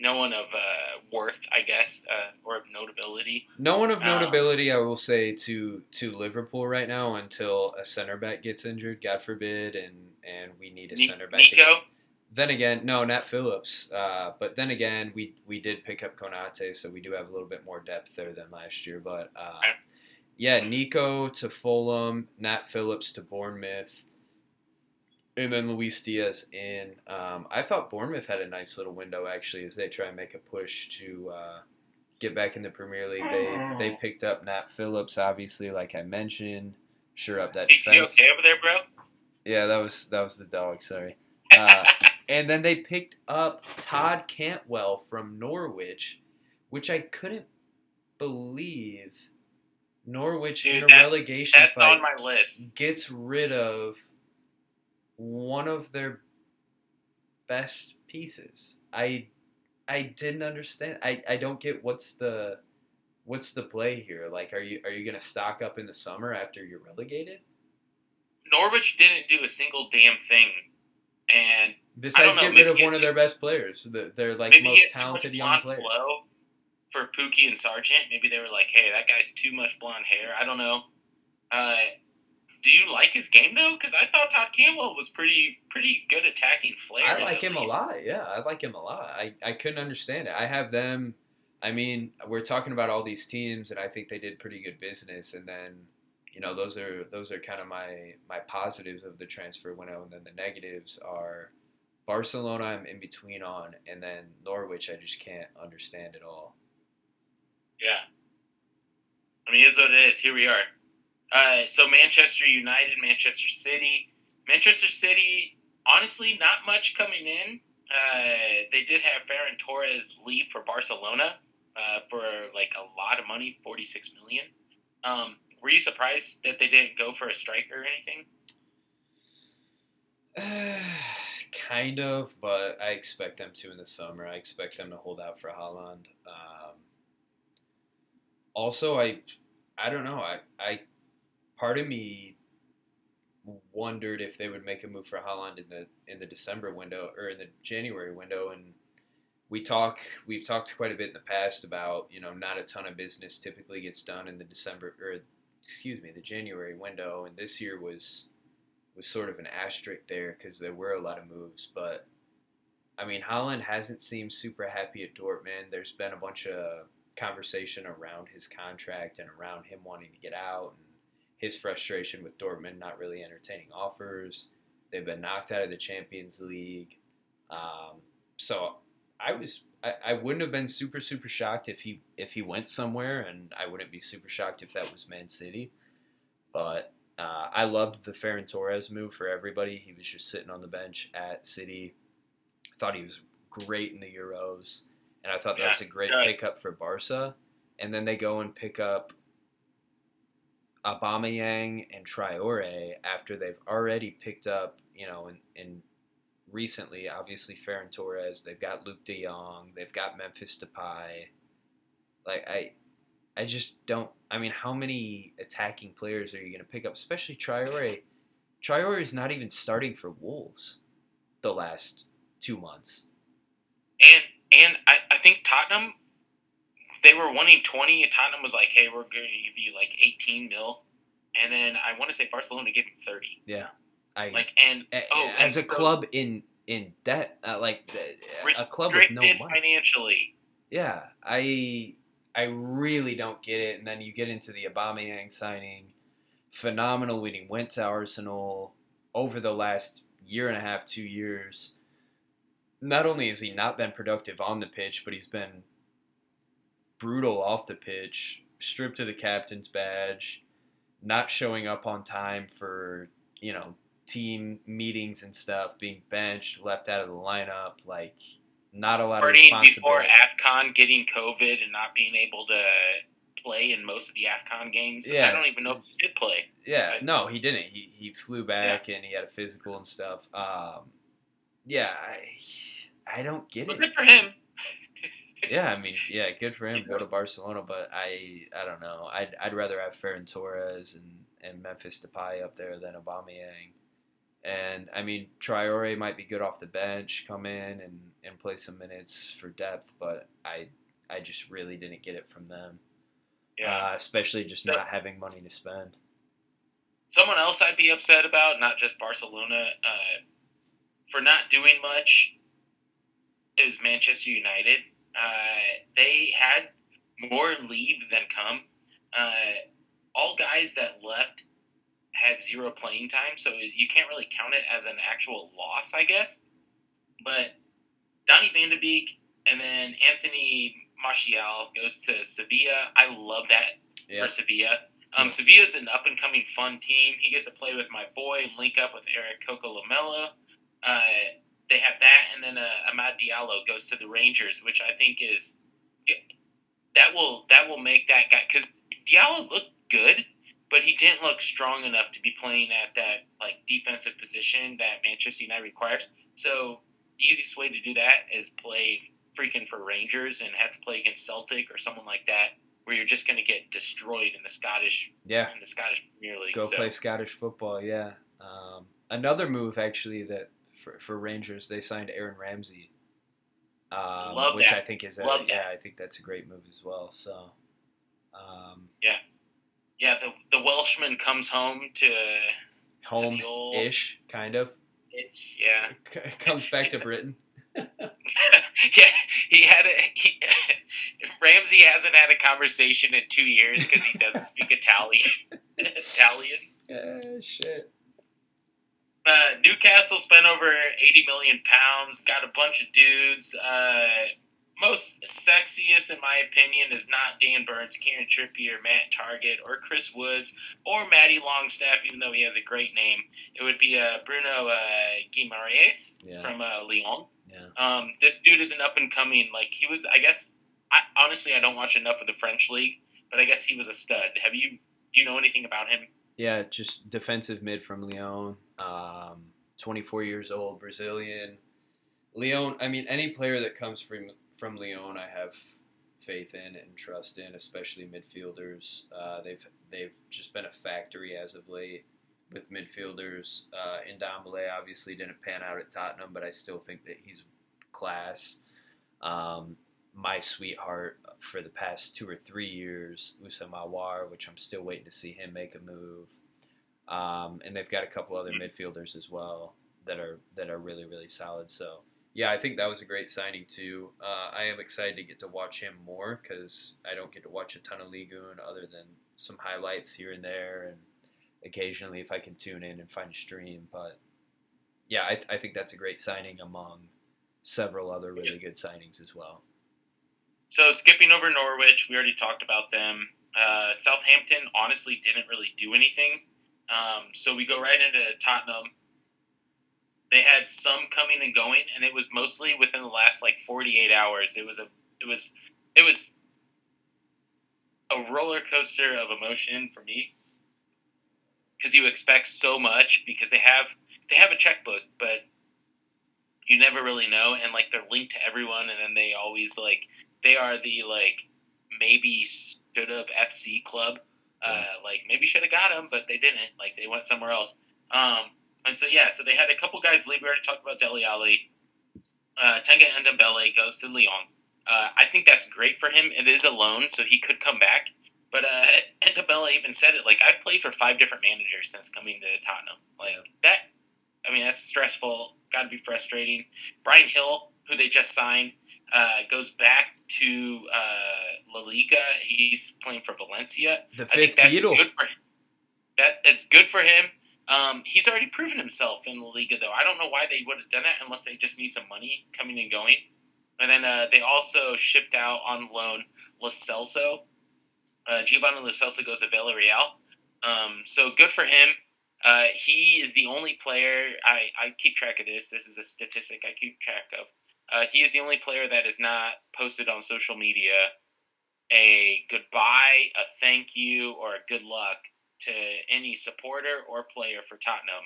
no one of uh, worth, I guess, uh, or of notability. No one of Um, notability, I will say, to to Liverpool right now until a center back gets injured, God forbid, and and we need a center back. Nico. Then again, no, Nat Phillips. Uh, but then again, we we did pick up Konate, so we do have a little bit more depth there than last year. But uh, yeah, Nico to Fulham, Nat Phillips to Bournemouth, and then Luis Diaz in. Um, I thought Bournemouth had a nice little window actually as they try and make a push to uh, get back in the Premier League. They they picked up Nat Phillips, obviously, like I mentioned, sure up that is he okay over there, bro? Yeah, that was that was the dog. Sorry. And then they picked up Todd Cantwell from Norwich, which I couldn't believe. Norwich Dude, in a that's- relegation That's fight on my list. gets rid of one of their best pieces. I I didn't understand. I, I don't get what's the what's the play here. Like, are you are you gonna stock up in the summer after you're relegated? Norwich didn't do a single damn thing, and Besides, know, get rid of one of their best players. They're, they're like most had too much talented young flow for Pukki and Sargent. Maybe they were like, "Hey, that guy's too much blonde hair." I don't know. Uh, do you like his game though? Because I thought Todd Cantwell was pretty pretty good attacking flair. I like him a lot. Yeah, I like him a lot. I, I couldn't understand it. I have them. I mean, we're talking about all these teams, and I think they did pretty good business. And then, you know, those are those are kind of my my positives of the transfer window, and then the negatives are Barcelona. I'm in between on, and then Norwich. I just can't understand at all. Yeah. I mean, it is what it is. Here we are. Uh, so Manchester United, Manchester City. Manchester City, honestly, not much coming in. Uh, they did have Ferran Torres leave for Barcelona uh, for like a lot of money, forty six million. Um, were you surprised that they didn't go for a striker or anything? Kind of, but I expect them to in the summer. I expect them to hold out for Haaland. Um, also, I, I don't know. I, I, part of me wondered if they would make a move for Haaland in the in the December window or in the January window, and we talk. We've talked quite a bit in the past about you know not a ton of business typically gets done in the December or excuse me the January window, and this year was was sort of an asterisk there because there were a lot of moves. But I mean, Haaland hasn't seemed super happy at Dortmund. There's been a bunch of conversation around his contract and around him wanting to get out and his frustration with Dortmund not really entertaining offers. They've been knocked out of the Champions League. Um, so I was I, I wouldn't have been super super shocked if he if he went somewhere, and I wouldn't be super shocked if that was Man City. But uh, I loved the Ferran Torres move for everybody. He was just sitting on the bench at City. I thought he was great in the Euros, and I thought that was a great good. pickup for Barca. And then they go and pick up Aubameyang and Traore after they've already picked up, you know, and, in recently, obviously Ferran Torres. They've got Luuk De Jong. They've got Memphis Depay. Like I, I just don't. I mean, how many attacking players are you going to pick up? Especially Traore. Traore is not even starting for Wolves the last two months. And and I, I think Tottenham they were wanting twenty and Tottenham was like, Hey, we're gonna give you like eighteen mil and then I want to say Barcelona gave him thirty. Yeah, I Like and a- oh, as and a so club in in debt, uh, like a club with no money. financially. Yeah, I I really don't get it. And then you get into the Aubameyang signing, phenomenal when he went to Arsenal over the last year and a half, two years. Not only has he not been productive on the pitch, but he's been brutal off the pitch, stripped of the captain's badge, not showing up on time for you know team meetings and stuff, being benched, left out of the lineup, like not a lot of before. AFCON, getting COVID and not being able to play in most of the AFCON games. Yeah. I don't even know if he did play. Yeah, Right. no, he didn't. He he flew back and he had a physical and stuff. Um, yeah, I I don't get But it. good for him. Yeah, I mean, yeah, good for him. Go to Barcelona, but I I don't know. I'd I'd rather have Ferran Torres and and Memphis Depay up there than Aubameyang. And I mean, Traore might be good off the bench, come in and, and play some minutes for depth, but I I just really didn't get it from them. Yeah. Uh, especially just So- not having money to spend. Someone else I'd be upset about, not just Barcelona, uh, for not doing much, is Manchester United. Uh, they had more leave than come. Uh, all guys that left had zero playing time, so you can't really count it as an actual loss, I guess. But Donny Van de Beek and then Anthony Martial goes to Sevilla. I love that Yeah. for Sevilla. Um, Sevilla's an up and coming fun team. He gets to play with my boy and link up with Erik Coco Lamela. Uh, they have that, and then uh, Amad Diallo goes to the Rangers, which I think is that will that will make that guy because Diallo looked good, but he didn't look strong enough to be playing at that like defensive position that Manchester United requires. So easiest way to do that is play freaking for Rangers and have to play against Celtic or someone like that, where you're just going to get destroyed in the Scottish Yeah. in the Scottish Premier League. Go so, play Scottish football, yeah. Um, another move actually that for, for Rangers they signed Aaron Ramsey, um, Love which that. I think is a, Love that. yeah I think that's a great move as well. So um, yeah, the the Welshman comes home to home ish kind of it's yeah C- comes back to Britain. yeah he had a he, Ramsey hasn't had a conversation in two years because he doesn't speak Italian Italian. Yeah, shit. Uh, Newcastle spent over 80 million pounds, got a bunch of dudes. Uh, most sexiest, in my opinion, is not Dan Burns, Kieran Trippier, Matt Targett, or Chris Woods, or Matty Longstaff, even though he has a great name. It would be uh, Bruno uh, Guimaraes Yeah, from uh, Lyon. yeah. Um, this dude is an up and coming. Like he was, I guess. I, honestly, I don't watch enough of the French league, but I guess he was a stud. Have you? Do you know anything about him? Yeah, just defensive mid from Lyon. Um, 24 years old, Brazilian. Lyon, I mean, any player that comes from from Lyon, I have faith in and trust in, especially midfielders. Uh, they've they've just been a factory as of late with midfielders. Uh, Ndombele obviously didn't pan out at Tottenham, but I still think that he's class. Um, my sweetheart for the past two or three years, Houssem Aouar, which I'm still waiting to see him make a move. Um, and they've got a couple other midfielders as well that are that are really really solid. So Yeah, I think that was a great signing too. Uh, I am excited to get to watch him more because I don't get to watch a ton of Ligue 1 other than some highlights here and there, and occasionally if I can tune in and find a stream. But yeah, I, I think that's a great signing among several other really good signings as well. So skipping over Norwich, we already talked about them. Uh, Southampton honestly didn't really do anything. Um, so we go right into Tottenham. They had some coming and going, and it was mostly within the last like 48 hours. It was a, it was, it was a roller coaster of emotion for me because you expect so much because they have they have a checkbook, but you never really know, and like they're linked to everyone, and then they always like they are the like maybe should have FC club. Uh, like maybe should have got him, but they didn't. Like they went somewhere else. Um, and so yeah, so they had a couple guys leave. We already talked about Dele Alli. Uh, Tanguy Ndombele goes to Lyon. Uh, I think that's great for him. It is a loan, so he could come back. But uh, even said it. Like I've played for five different managers since coming to Tottenham. Like that. I mean, that's stressful. Got to be frustrating. Bryan Gil, who they just signed, uh, goes back to uh, La Liga. He's playing for Valencia. I think that's Beatle. good for him. That it's good for him. Um, he's already proven himself in La Liga, though. I don't know why they would have done that unless they just need some money coming and going. And then uh, they also shipped out on loan Lo Celso. Uh, Giovanni Lo Celso goes to Villarreal. Um, so good for him. Uh, he is the only player I, I keep track of this. This is a statistic I keep track of. Uh, he is the only player that has not posted on social media a goodbye, a thank you, or a good luck to any supporter or player for Tottenham.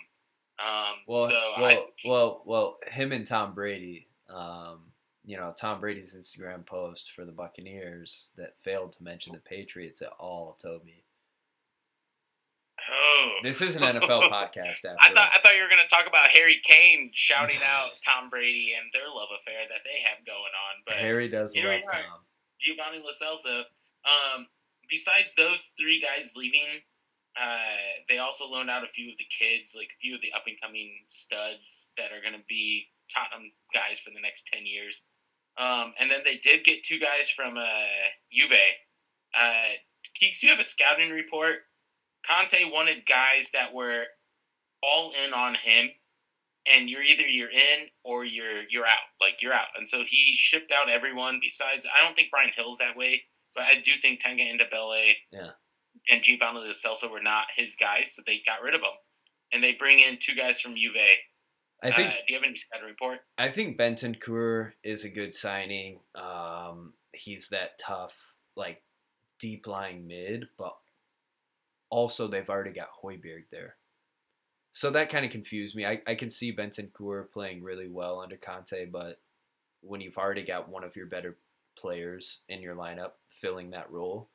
Um, Well, so well, I, well, well, him and Tom Brady. Um, you know, Tom Brady's Instagram post for the Buccaneers that failed to mention the Patriots at all. Toby, oh, this is an NFL podcast. After I thought I thought you were going to talk about Harry Kane shouting out Tom Brady and their love affair that they have going on, but Harry does love. Tom. Giovanni Lo Celso. Um, besides those three guys leaving, uh, they also loaned out a few of the kids, like a few of the up and coming studs that are going to be Tottenham guys for the next ten years. Um, and then they did get two guys from uh, Juve. Uh, Keeks, you have a scouting report. Conte wanted guys that were all in on him, and you're either you're in or you're you're out. Like you're out. And so he shipped out everyone. Besides, I don't think Bryan Gil's that way, but I do think Tanguy Ndombele Yeah. And Giovanni Lo Celso were not his guys, so they got rid of them. And they bring in two guys from Juve. I think uh, do you have any scouting report? I think Bentancur is a good signing. Um, he's that tough, like deep lying mid, but also they've already got Højbjerg there. So that kind of confused me. I, I can see Bentancur playing really well under Conte, but when you've already got one of your better players in your lineup filling that role,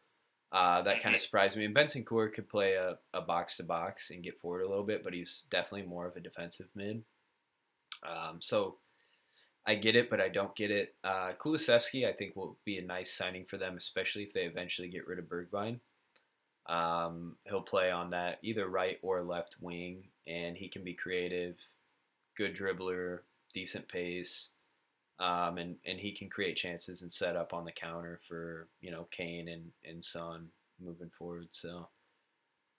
uh, that kind of surprised me. And Bentancur could play a, a box to box and get forward a little bit, but he's definitely more of a defensive mid. Um, so I get it, but I don't get it. Uh, Kulusevski, I think, will be a nice signing for them, especially if they eventually get rid of Bergwijn. Um, he'll play on that either right or left wing, and he can be creative, good dribbler, decent pace, um, and and he can create chances and set up on the counter for you know Kane and and Son moving forward. So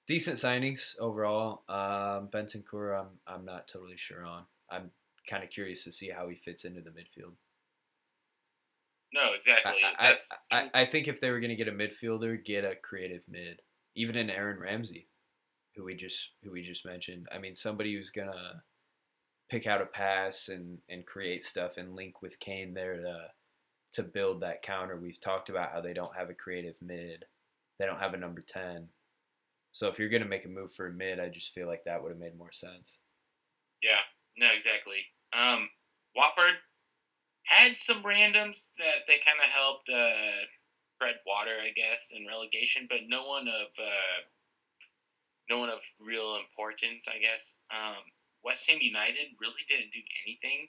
decent signings overall. Um, Bentancur, I'm I'm not totally sure on. I'm kind of curious to see how he fits into the midfield. No, exactly. I, I, I, I think if they were going to get a midfielder, get a creative mid, even an Aaron Ramsey, who we just who we just mentioned. I mean, somebody who's gonna pick out a pass and and create stuff and link with Kane there to to build that counter. We've talked about how they don't have a creative mid, they don't have a number ten. So if you're gonna make a move for a mid, I just feel like that would have made more sense. yeah. No, exactly. Um, Watford had some randoms that they kind of helped uh, spread water, I guess, in relegation, but no one of uh, no one of real importance, I guess. Um, West Ham United really didn't do anything.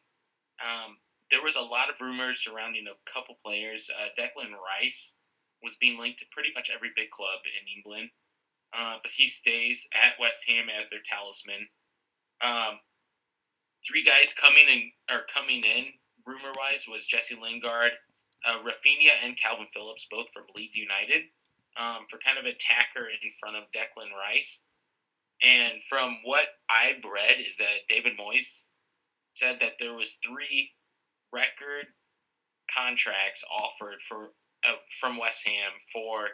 Um, there was a lot of rumors surrounding a couple players. Uh, Declan Rice was being linked to pretty much every big club in England, uh, but he stays at West Ham as their talisman. Um, three guys coming in are coming in rumor wise was Jesse Lingard, uh, Raphinha, and Kalvin Phillips, both from Leeds United, um, for kind of attacker in front of Declan Rice. And from what I've read, is that David Moyes said that there was three record contracts offered for uh, from West Ham for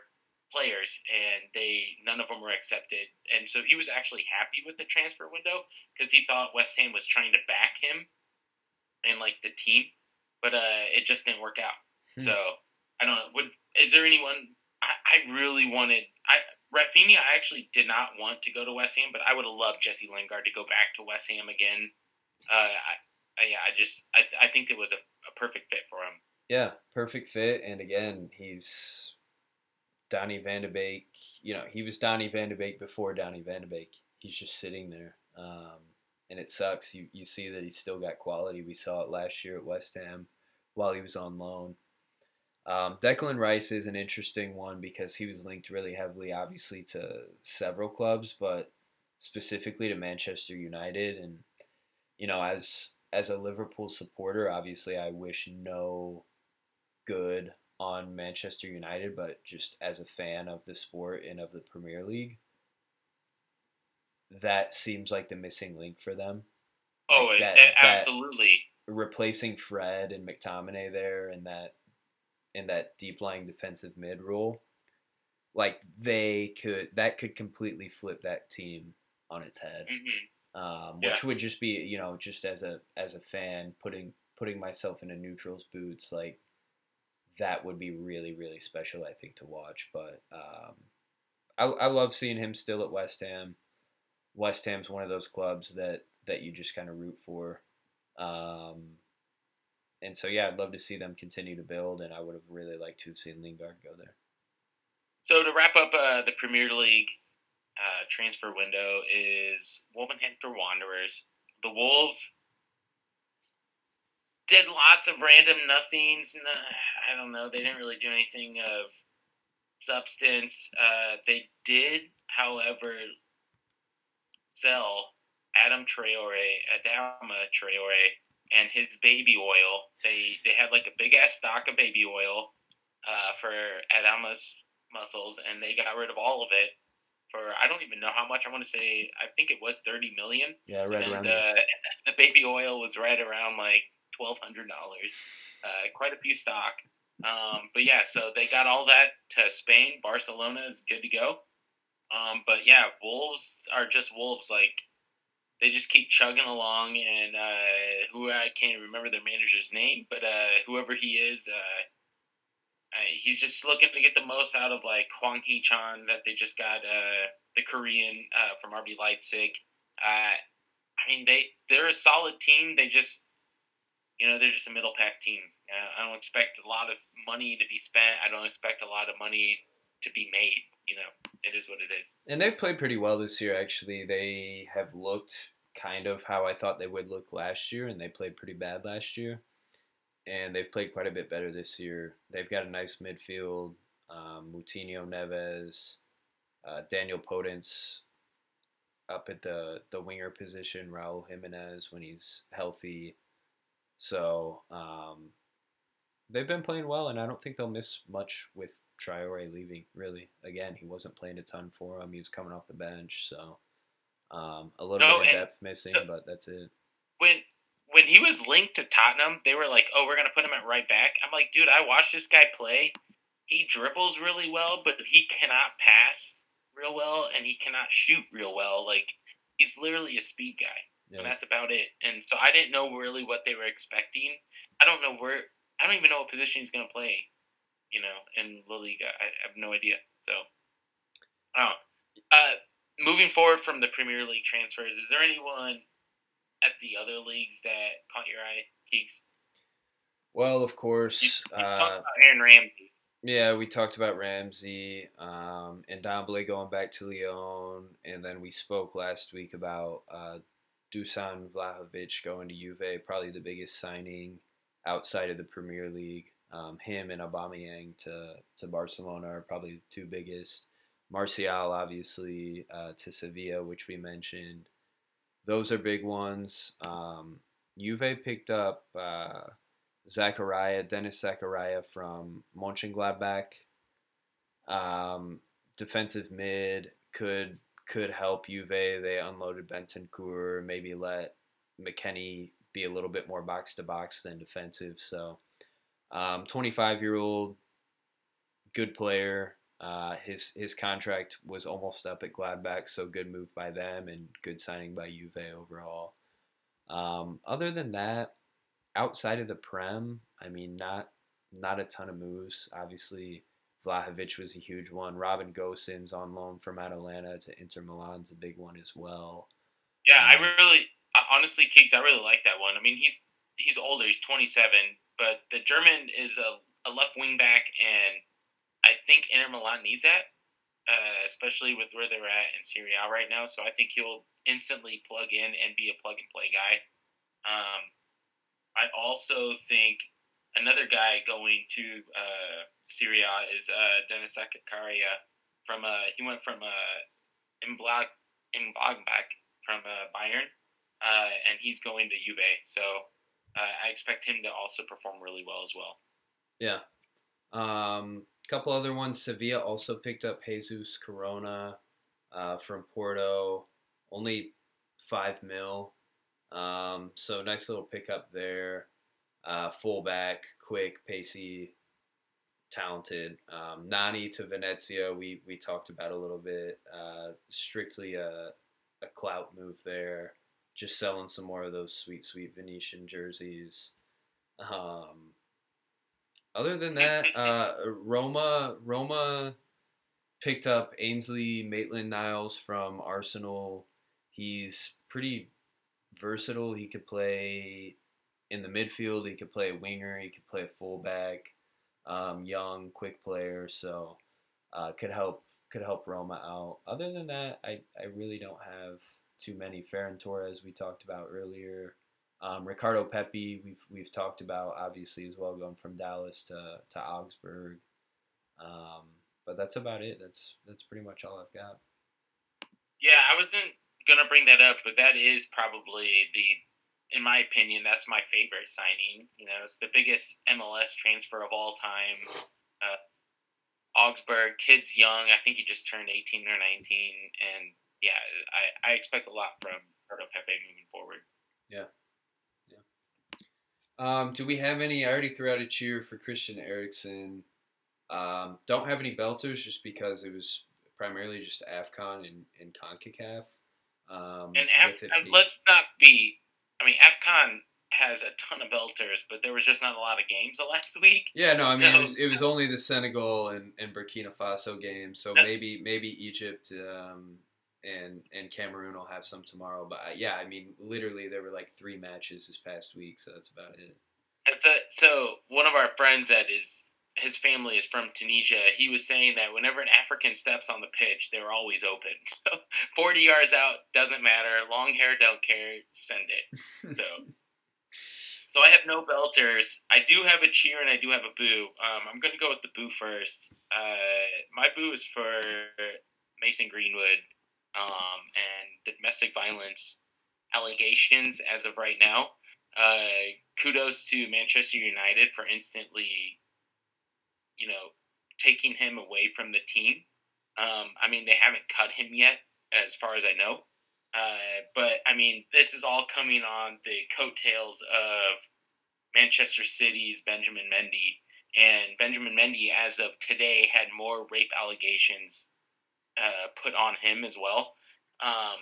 players, and they none of them were accepted. And so he was actually happy with the transfer window because he thought West Ham was trying to back him and like the team, but uh, it just didn't work out. Hmm. So I don't know. Would is there anyone? I, I really wanted. I Raphinha, I actually did not want to go to West Ham, but I would have loved Jesse Lingard to go back to West Ham again. Uh, I, I, yeah, I just I, I think it was a, a perfect fit for him. Yeah, perfect fit, and again, he's Donny Van de Beek. You know, he was Donny Van de Beek before Donny Van de Beek. He's just sitting there, um, and it sucks. You you see that he's still got quality. We saw it last year at West Ham while he was on loan. Um, Declan Rice is an interesting one because he was linked really heavily, obviously, to several clubs, but specifically to Manchester United. And you know, as as a Liverpool supporter, obviously, I wish no good on Manchester United, but just as a fan of the sport and of the Premier League, that seems like the missing link for them. Oh, like that, absolutely. That replacing Fred and McTominay there, and that in that deep lying defensive mid role, like they could that could completely flip that team on its head. Mm-hmm. Um, yeah. Which would just be you know just as a as a fan putting putting myself in a neutral's boots like that would be really really special I think to watch. But um, I I love seeing him still at West Ham. West Ham's one of those clubs that that you just kind of root for. Um, and so yeah, I'd love to see them continue to build, and I would have really liked to have seen Lingard go there. So to wrap up uh, the Premier League uh, transfer window is Wolverhampton Wanderers. The Wolves did lots of random nothings. I don't know. They didn't really do anything of substance. Uh, they did, however, sell Adam Traore, Adama Traore, and his baby oil. They they had like a big ass stock of baby oil uh, for Adama's muscles, and they got rid of all of it for I don't even know how much. I want to say I think it was thirty million. Yeah, right and around. The the baby oil was right around like twelve hundred dollars. Uh, quite a few stock. Um, but yeah, so they got all that to Spain. Barcelona is good to go. Um, but yeah, Wolves are just Wolves. Like they just keep chugging along, and uh, who I can't remember their manager's name, but uh, whoever he is, uh, he's just looking to get the most out of like Hwang Hee-chan that they just got uh, the Korean uh, from RB Leipzig. Uh, I mean, they they're a solid team. They just you know they're just a middle pack team. I don't expect a lot of money to be spent. I don't expect a lot of money to be made. You know, it is what it is. And they've played pretty well this year. Actually, they have looked kind of how I thought they would look last year, and they played pretty bad last year. And they've played quite a bit better this year. They've got a nice midfield. Um, Moutinho Neves, uh, Daniel Podence up at the, the winger position, Raul Jimenez when he's healthy. So um, they've been playing well, and I don't think they'll miss much with Traore leaving. Really, again, he wasn't playing a ton for him. He was coming off the bench, so um, a little no, bit of depth missing, so but that's it. When when he was linked to Tottenham, they were like, "Oh, we're gonna put him at right back." I'm like, dude, I watched this guy play. He dribbles really well, but he cannot pass real well, and he cannot shoot real well. Like he's literally a speed guy, yeah. and that's about it. And so I didn't know really what they were expecting. I don't know where. I don't even know what position he's gonna play you know, in La Liga. I have no idea. So, oh, uh, moving forward from the Premier League transfers, is there anyone at the other leagues that caught your eye, Keeks? Well, of course. You, you uh, talked about Aaron Ramsey. Yeah, we talked about Ramsey um, and Ndombele going back to Lyon, and then we spoke last week about uh, Dusan Vlahovic going to Juve, probably the biggest signing outside of the Premier League. Um, him and Aubameyang to to Barcelona are probably the two biggest. Martial, obviously, uh, to Sevilla, which we mentioned. Those are big ones. Um, Juve picked up uh, Zakaria, Denis Zakaria from Mönchengladbach. Um, defensive mid could could help Juve. They unloaded Bentancur, maybe let McKennie be a little bit more box to box than defensive. So, 25 um, year old, good player. Uh, his his contract was almost up at Gladbach, so good move by them and good signing by Juve overall. Um, other than that, outside of the Prem, I mean, not not a ton of moves. Obviously, Vlahovic was a huge one. Robin Gosens on loan from Atalanta to Inter Milan's a big one as well. Yeah, um, I really, honestly, Kicks, I really like that one. I mean, he's he's older. He's 27, but the German is a, a left wing back, and I think Inter Milan needs that, uh, especially with where they're at in Serie A right now. So I think he'll instantly plug in and be a plug and play guy. Um, I also think another guy going to uh, Serie A is uh, Denis Zakaria from uh, he went from uh, Imblag Mönchengladbach from uh, Bayern, uh, and he's going to Juve. So uh, I expect him to also perform really well as well. Yeah. Um, couple other ones. Sevilla also picked up Jesus Corona uh, from Porto, only five mil. Um, so nice little pickup there. Uh, fullback, quick, pacey, talented. Um, Nani to Venezia, we we talked about a little bit. Uh, strictly a a clout move there. Just selling some more of those sweet, sweet Venetian jerseys. Um, other than that, uh, Roma Roma picked up Ainsley Maitland Niles from Arsenal. He's pretty versatile. He could play in the midfield. He could play a winger. He could play a fullback. Um, young, quick player, so uh, could help could help Roma out. Other than that, I, I really don't have too many. Ferran Torres we talked about earlier. Um, Ricardo Pepi we've we've talked about obviously as well, going from Dallas to to Augsburg. Um, but that's about it. That's that's pretty much all I've got. Yeah, I wasn't gonna bring that up, but that is probably the in my opinion, that's my favorite signing. You know, it's the biggest MLS transfer of all time. Uh, Augsburg, kid's young. I think he just turned 18 or 19. And yeah, I, I expect a lot from Ricardo Pepi moving forward. Yeah. Yeah. Um, do we have any? I already threw out a cheer for Christian Eriksen. Um, don't have any belters just because it was primarily just AFCON and, and CONCACAF. Um, and Af- let's not be I mean, AFCON has a ton of belters, but there was just not a lot of games the last week. Yeah, no, I mean so, it, was, it was only the Senegal and, and Burkina Faso games, so maybe maybe Egypt um, and and Cameroon will have some tomorrow. But uh, yeah, I mean, literally there were like three matches this past week, so that's about it. That's a, so one of our friends that is his family is from Tunisia. He was saying that whenever an African steps on the pitch, they're always open. So 40 yards out doesn't matter. Long hair don't care. Send it. So, so I have no belters. I do have a cheer and I do have a boo. Um, I'm going to go with the boo first. Uh, my boo is for Mason Greenwood um, and domestic violence allegations as of right now. Uh, kudos to Manchester United for instantly you know, taking him away from the team. Um, I mean, they haven't cut him yet, as far as I know. Uh, but I mean, this is all coming on the coattails of Manchester City's Benjamin Mendy. And Benjamin Mendy, as of today, had more rape allegations uh, put on him as well. Um,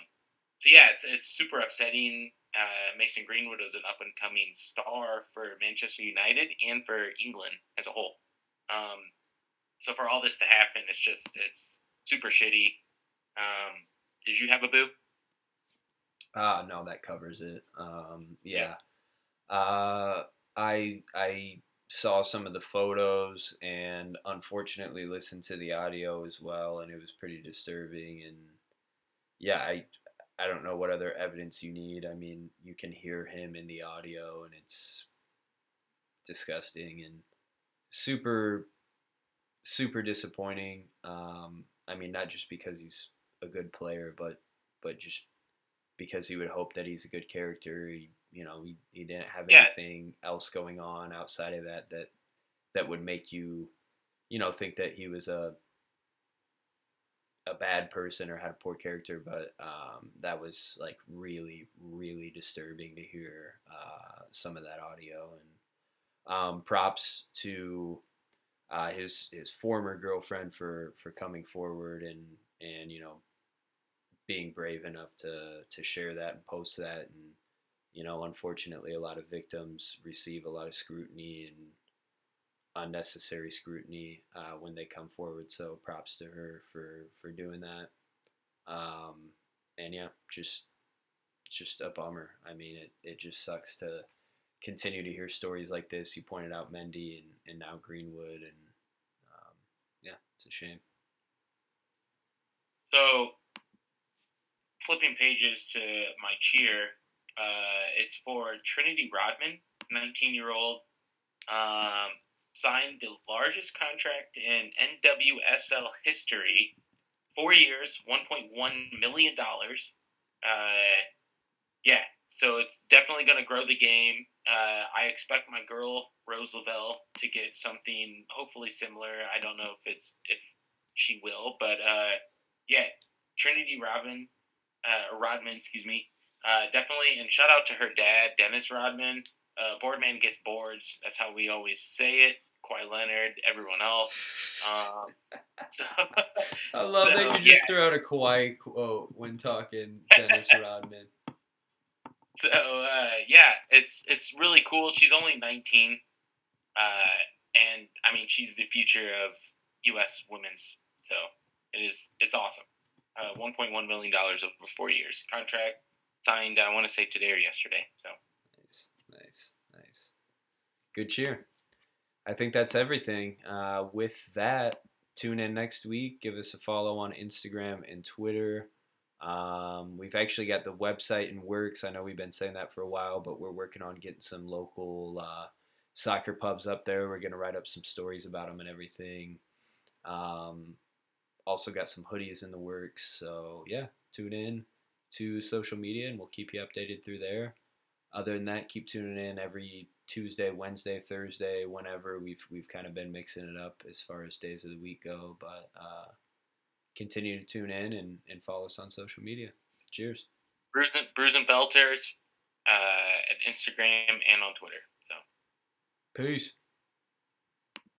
so yeah, it's it's super upsetting. Uh, Mason Greenwood was an up and coming star for Manchester United and for England as a whole. Um, so for all this to happen, it's just it's super shitty. Um, did you have a boo? Uh no, that covers it. Um, yeah. yeah. Uh, I I saw some of the photos and unfortunately listened to the audio as well, and it was pretty disturbing. And yeah, I I don't know what other evidence you need. I mean, you can hear him in the audio, and it's disgusting and super, super disappointing. Um, I mean, not just because he's a good player, but but just because he would hope that he's a good character. He You know, he, he didn't have Yeah. anything else going on outside of that that that would make you, you know, think that he was a a bad person or had a poor character. But um, that was like really, really disturbing to hear uh, some of that audio. And um, props to uh, his his former girlfriend for for coming forward and and you know being brave enough to to share that and post that and you know unfortunately a lot of victims receive a lot of scrutiny and unnecessary scrutiny uh, when they come forward. So props to her for for doing that. Um, and yeah just just a bummer. I mean it, it just sucks to continue to hear stories like this. You pointed out mendy and, and now greenwood and um, yeah it's a shame. So, flipping pages to my cheer, uh, it's for Trinity Rodman, 19 year old, um, signed the largest contract in NWSL history. Four years, $1.1 million. Uh, yeah, so it's definitely going to grow the game. Uh, I expect my girl Rose Lavelle to get something hopefully similar. I don't know if it's if she will, but uh, yeah, Trinity Rodman, uh, Rodman, excuse me, uh, definitely. And shout out to her dad, Dennis Rodman. Uh, Boardman gets boards. That's how we always say it. Kawhi Leonard, everyone else. Um, so, I love So, that you just threw out a Kawhi quote when talking Dennis Rodman. so uh, yeah, it's it's really cool. She's only 19, uh, and I mean she's the future of U.S. women's. So it is it's awesome. Uh, 1.1 million dollars over four years contract signed. I want to say today or yesterday. So Nice, nice, nice. Good cheer. I think that's everything. Uh, with that, tune in next week. Give us a follow on Instagram and Twitter. Um, we've actually got the website in works. I know we've been saying that for a while, but we're working on getting some local uh, soccer pubs up there. We're going to write up some stories about them and everything. Um, also got some hoodies in the works. So, yeah, tune in to social media and we'll keep you updated through there other than that, keep tuning in every Tuesday, Wednesday, Thursday, whenever we've we've kind of been mixing it up as far as days of the week go. But uh, continue to tune in and, and follow us on social media. Cheers. Bruise and Belters uh, at Instagram and on Twitter. So. Peace.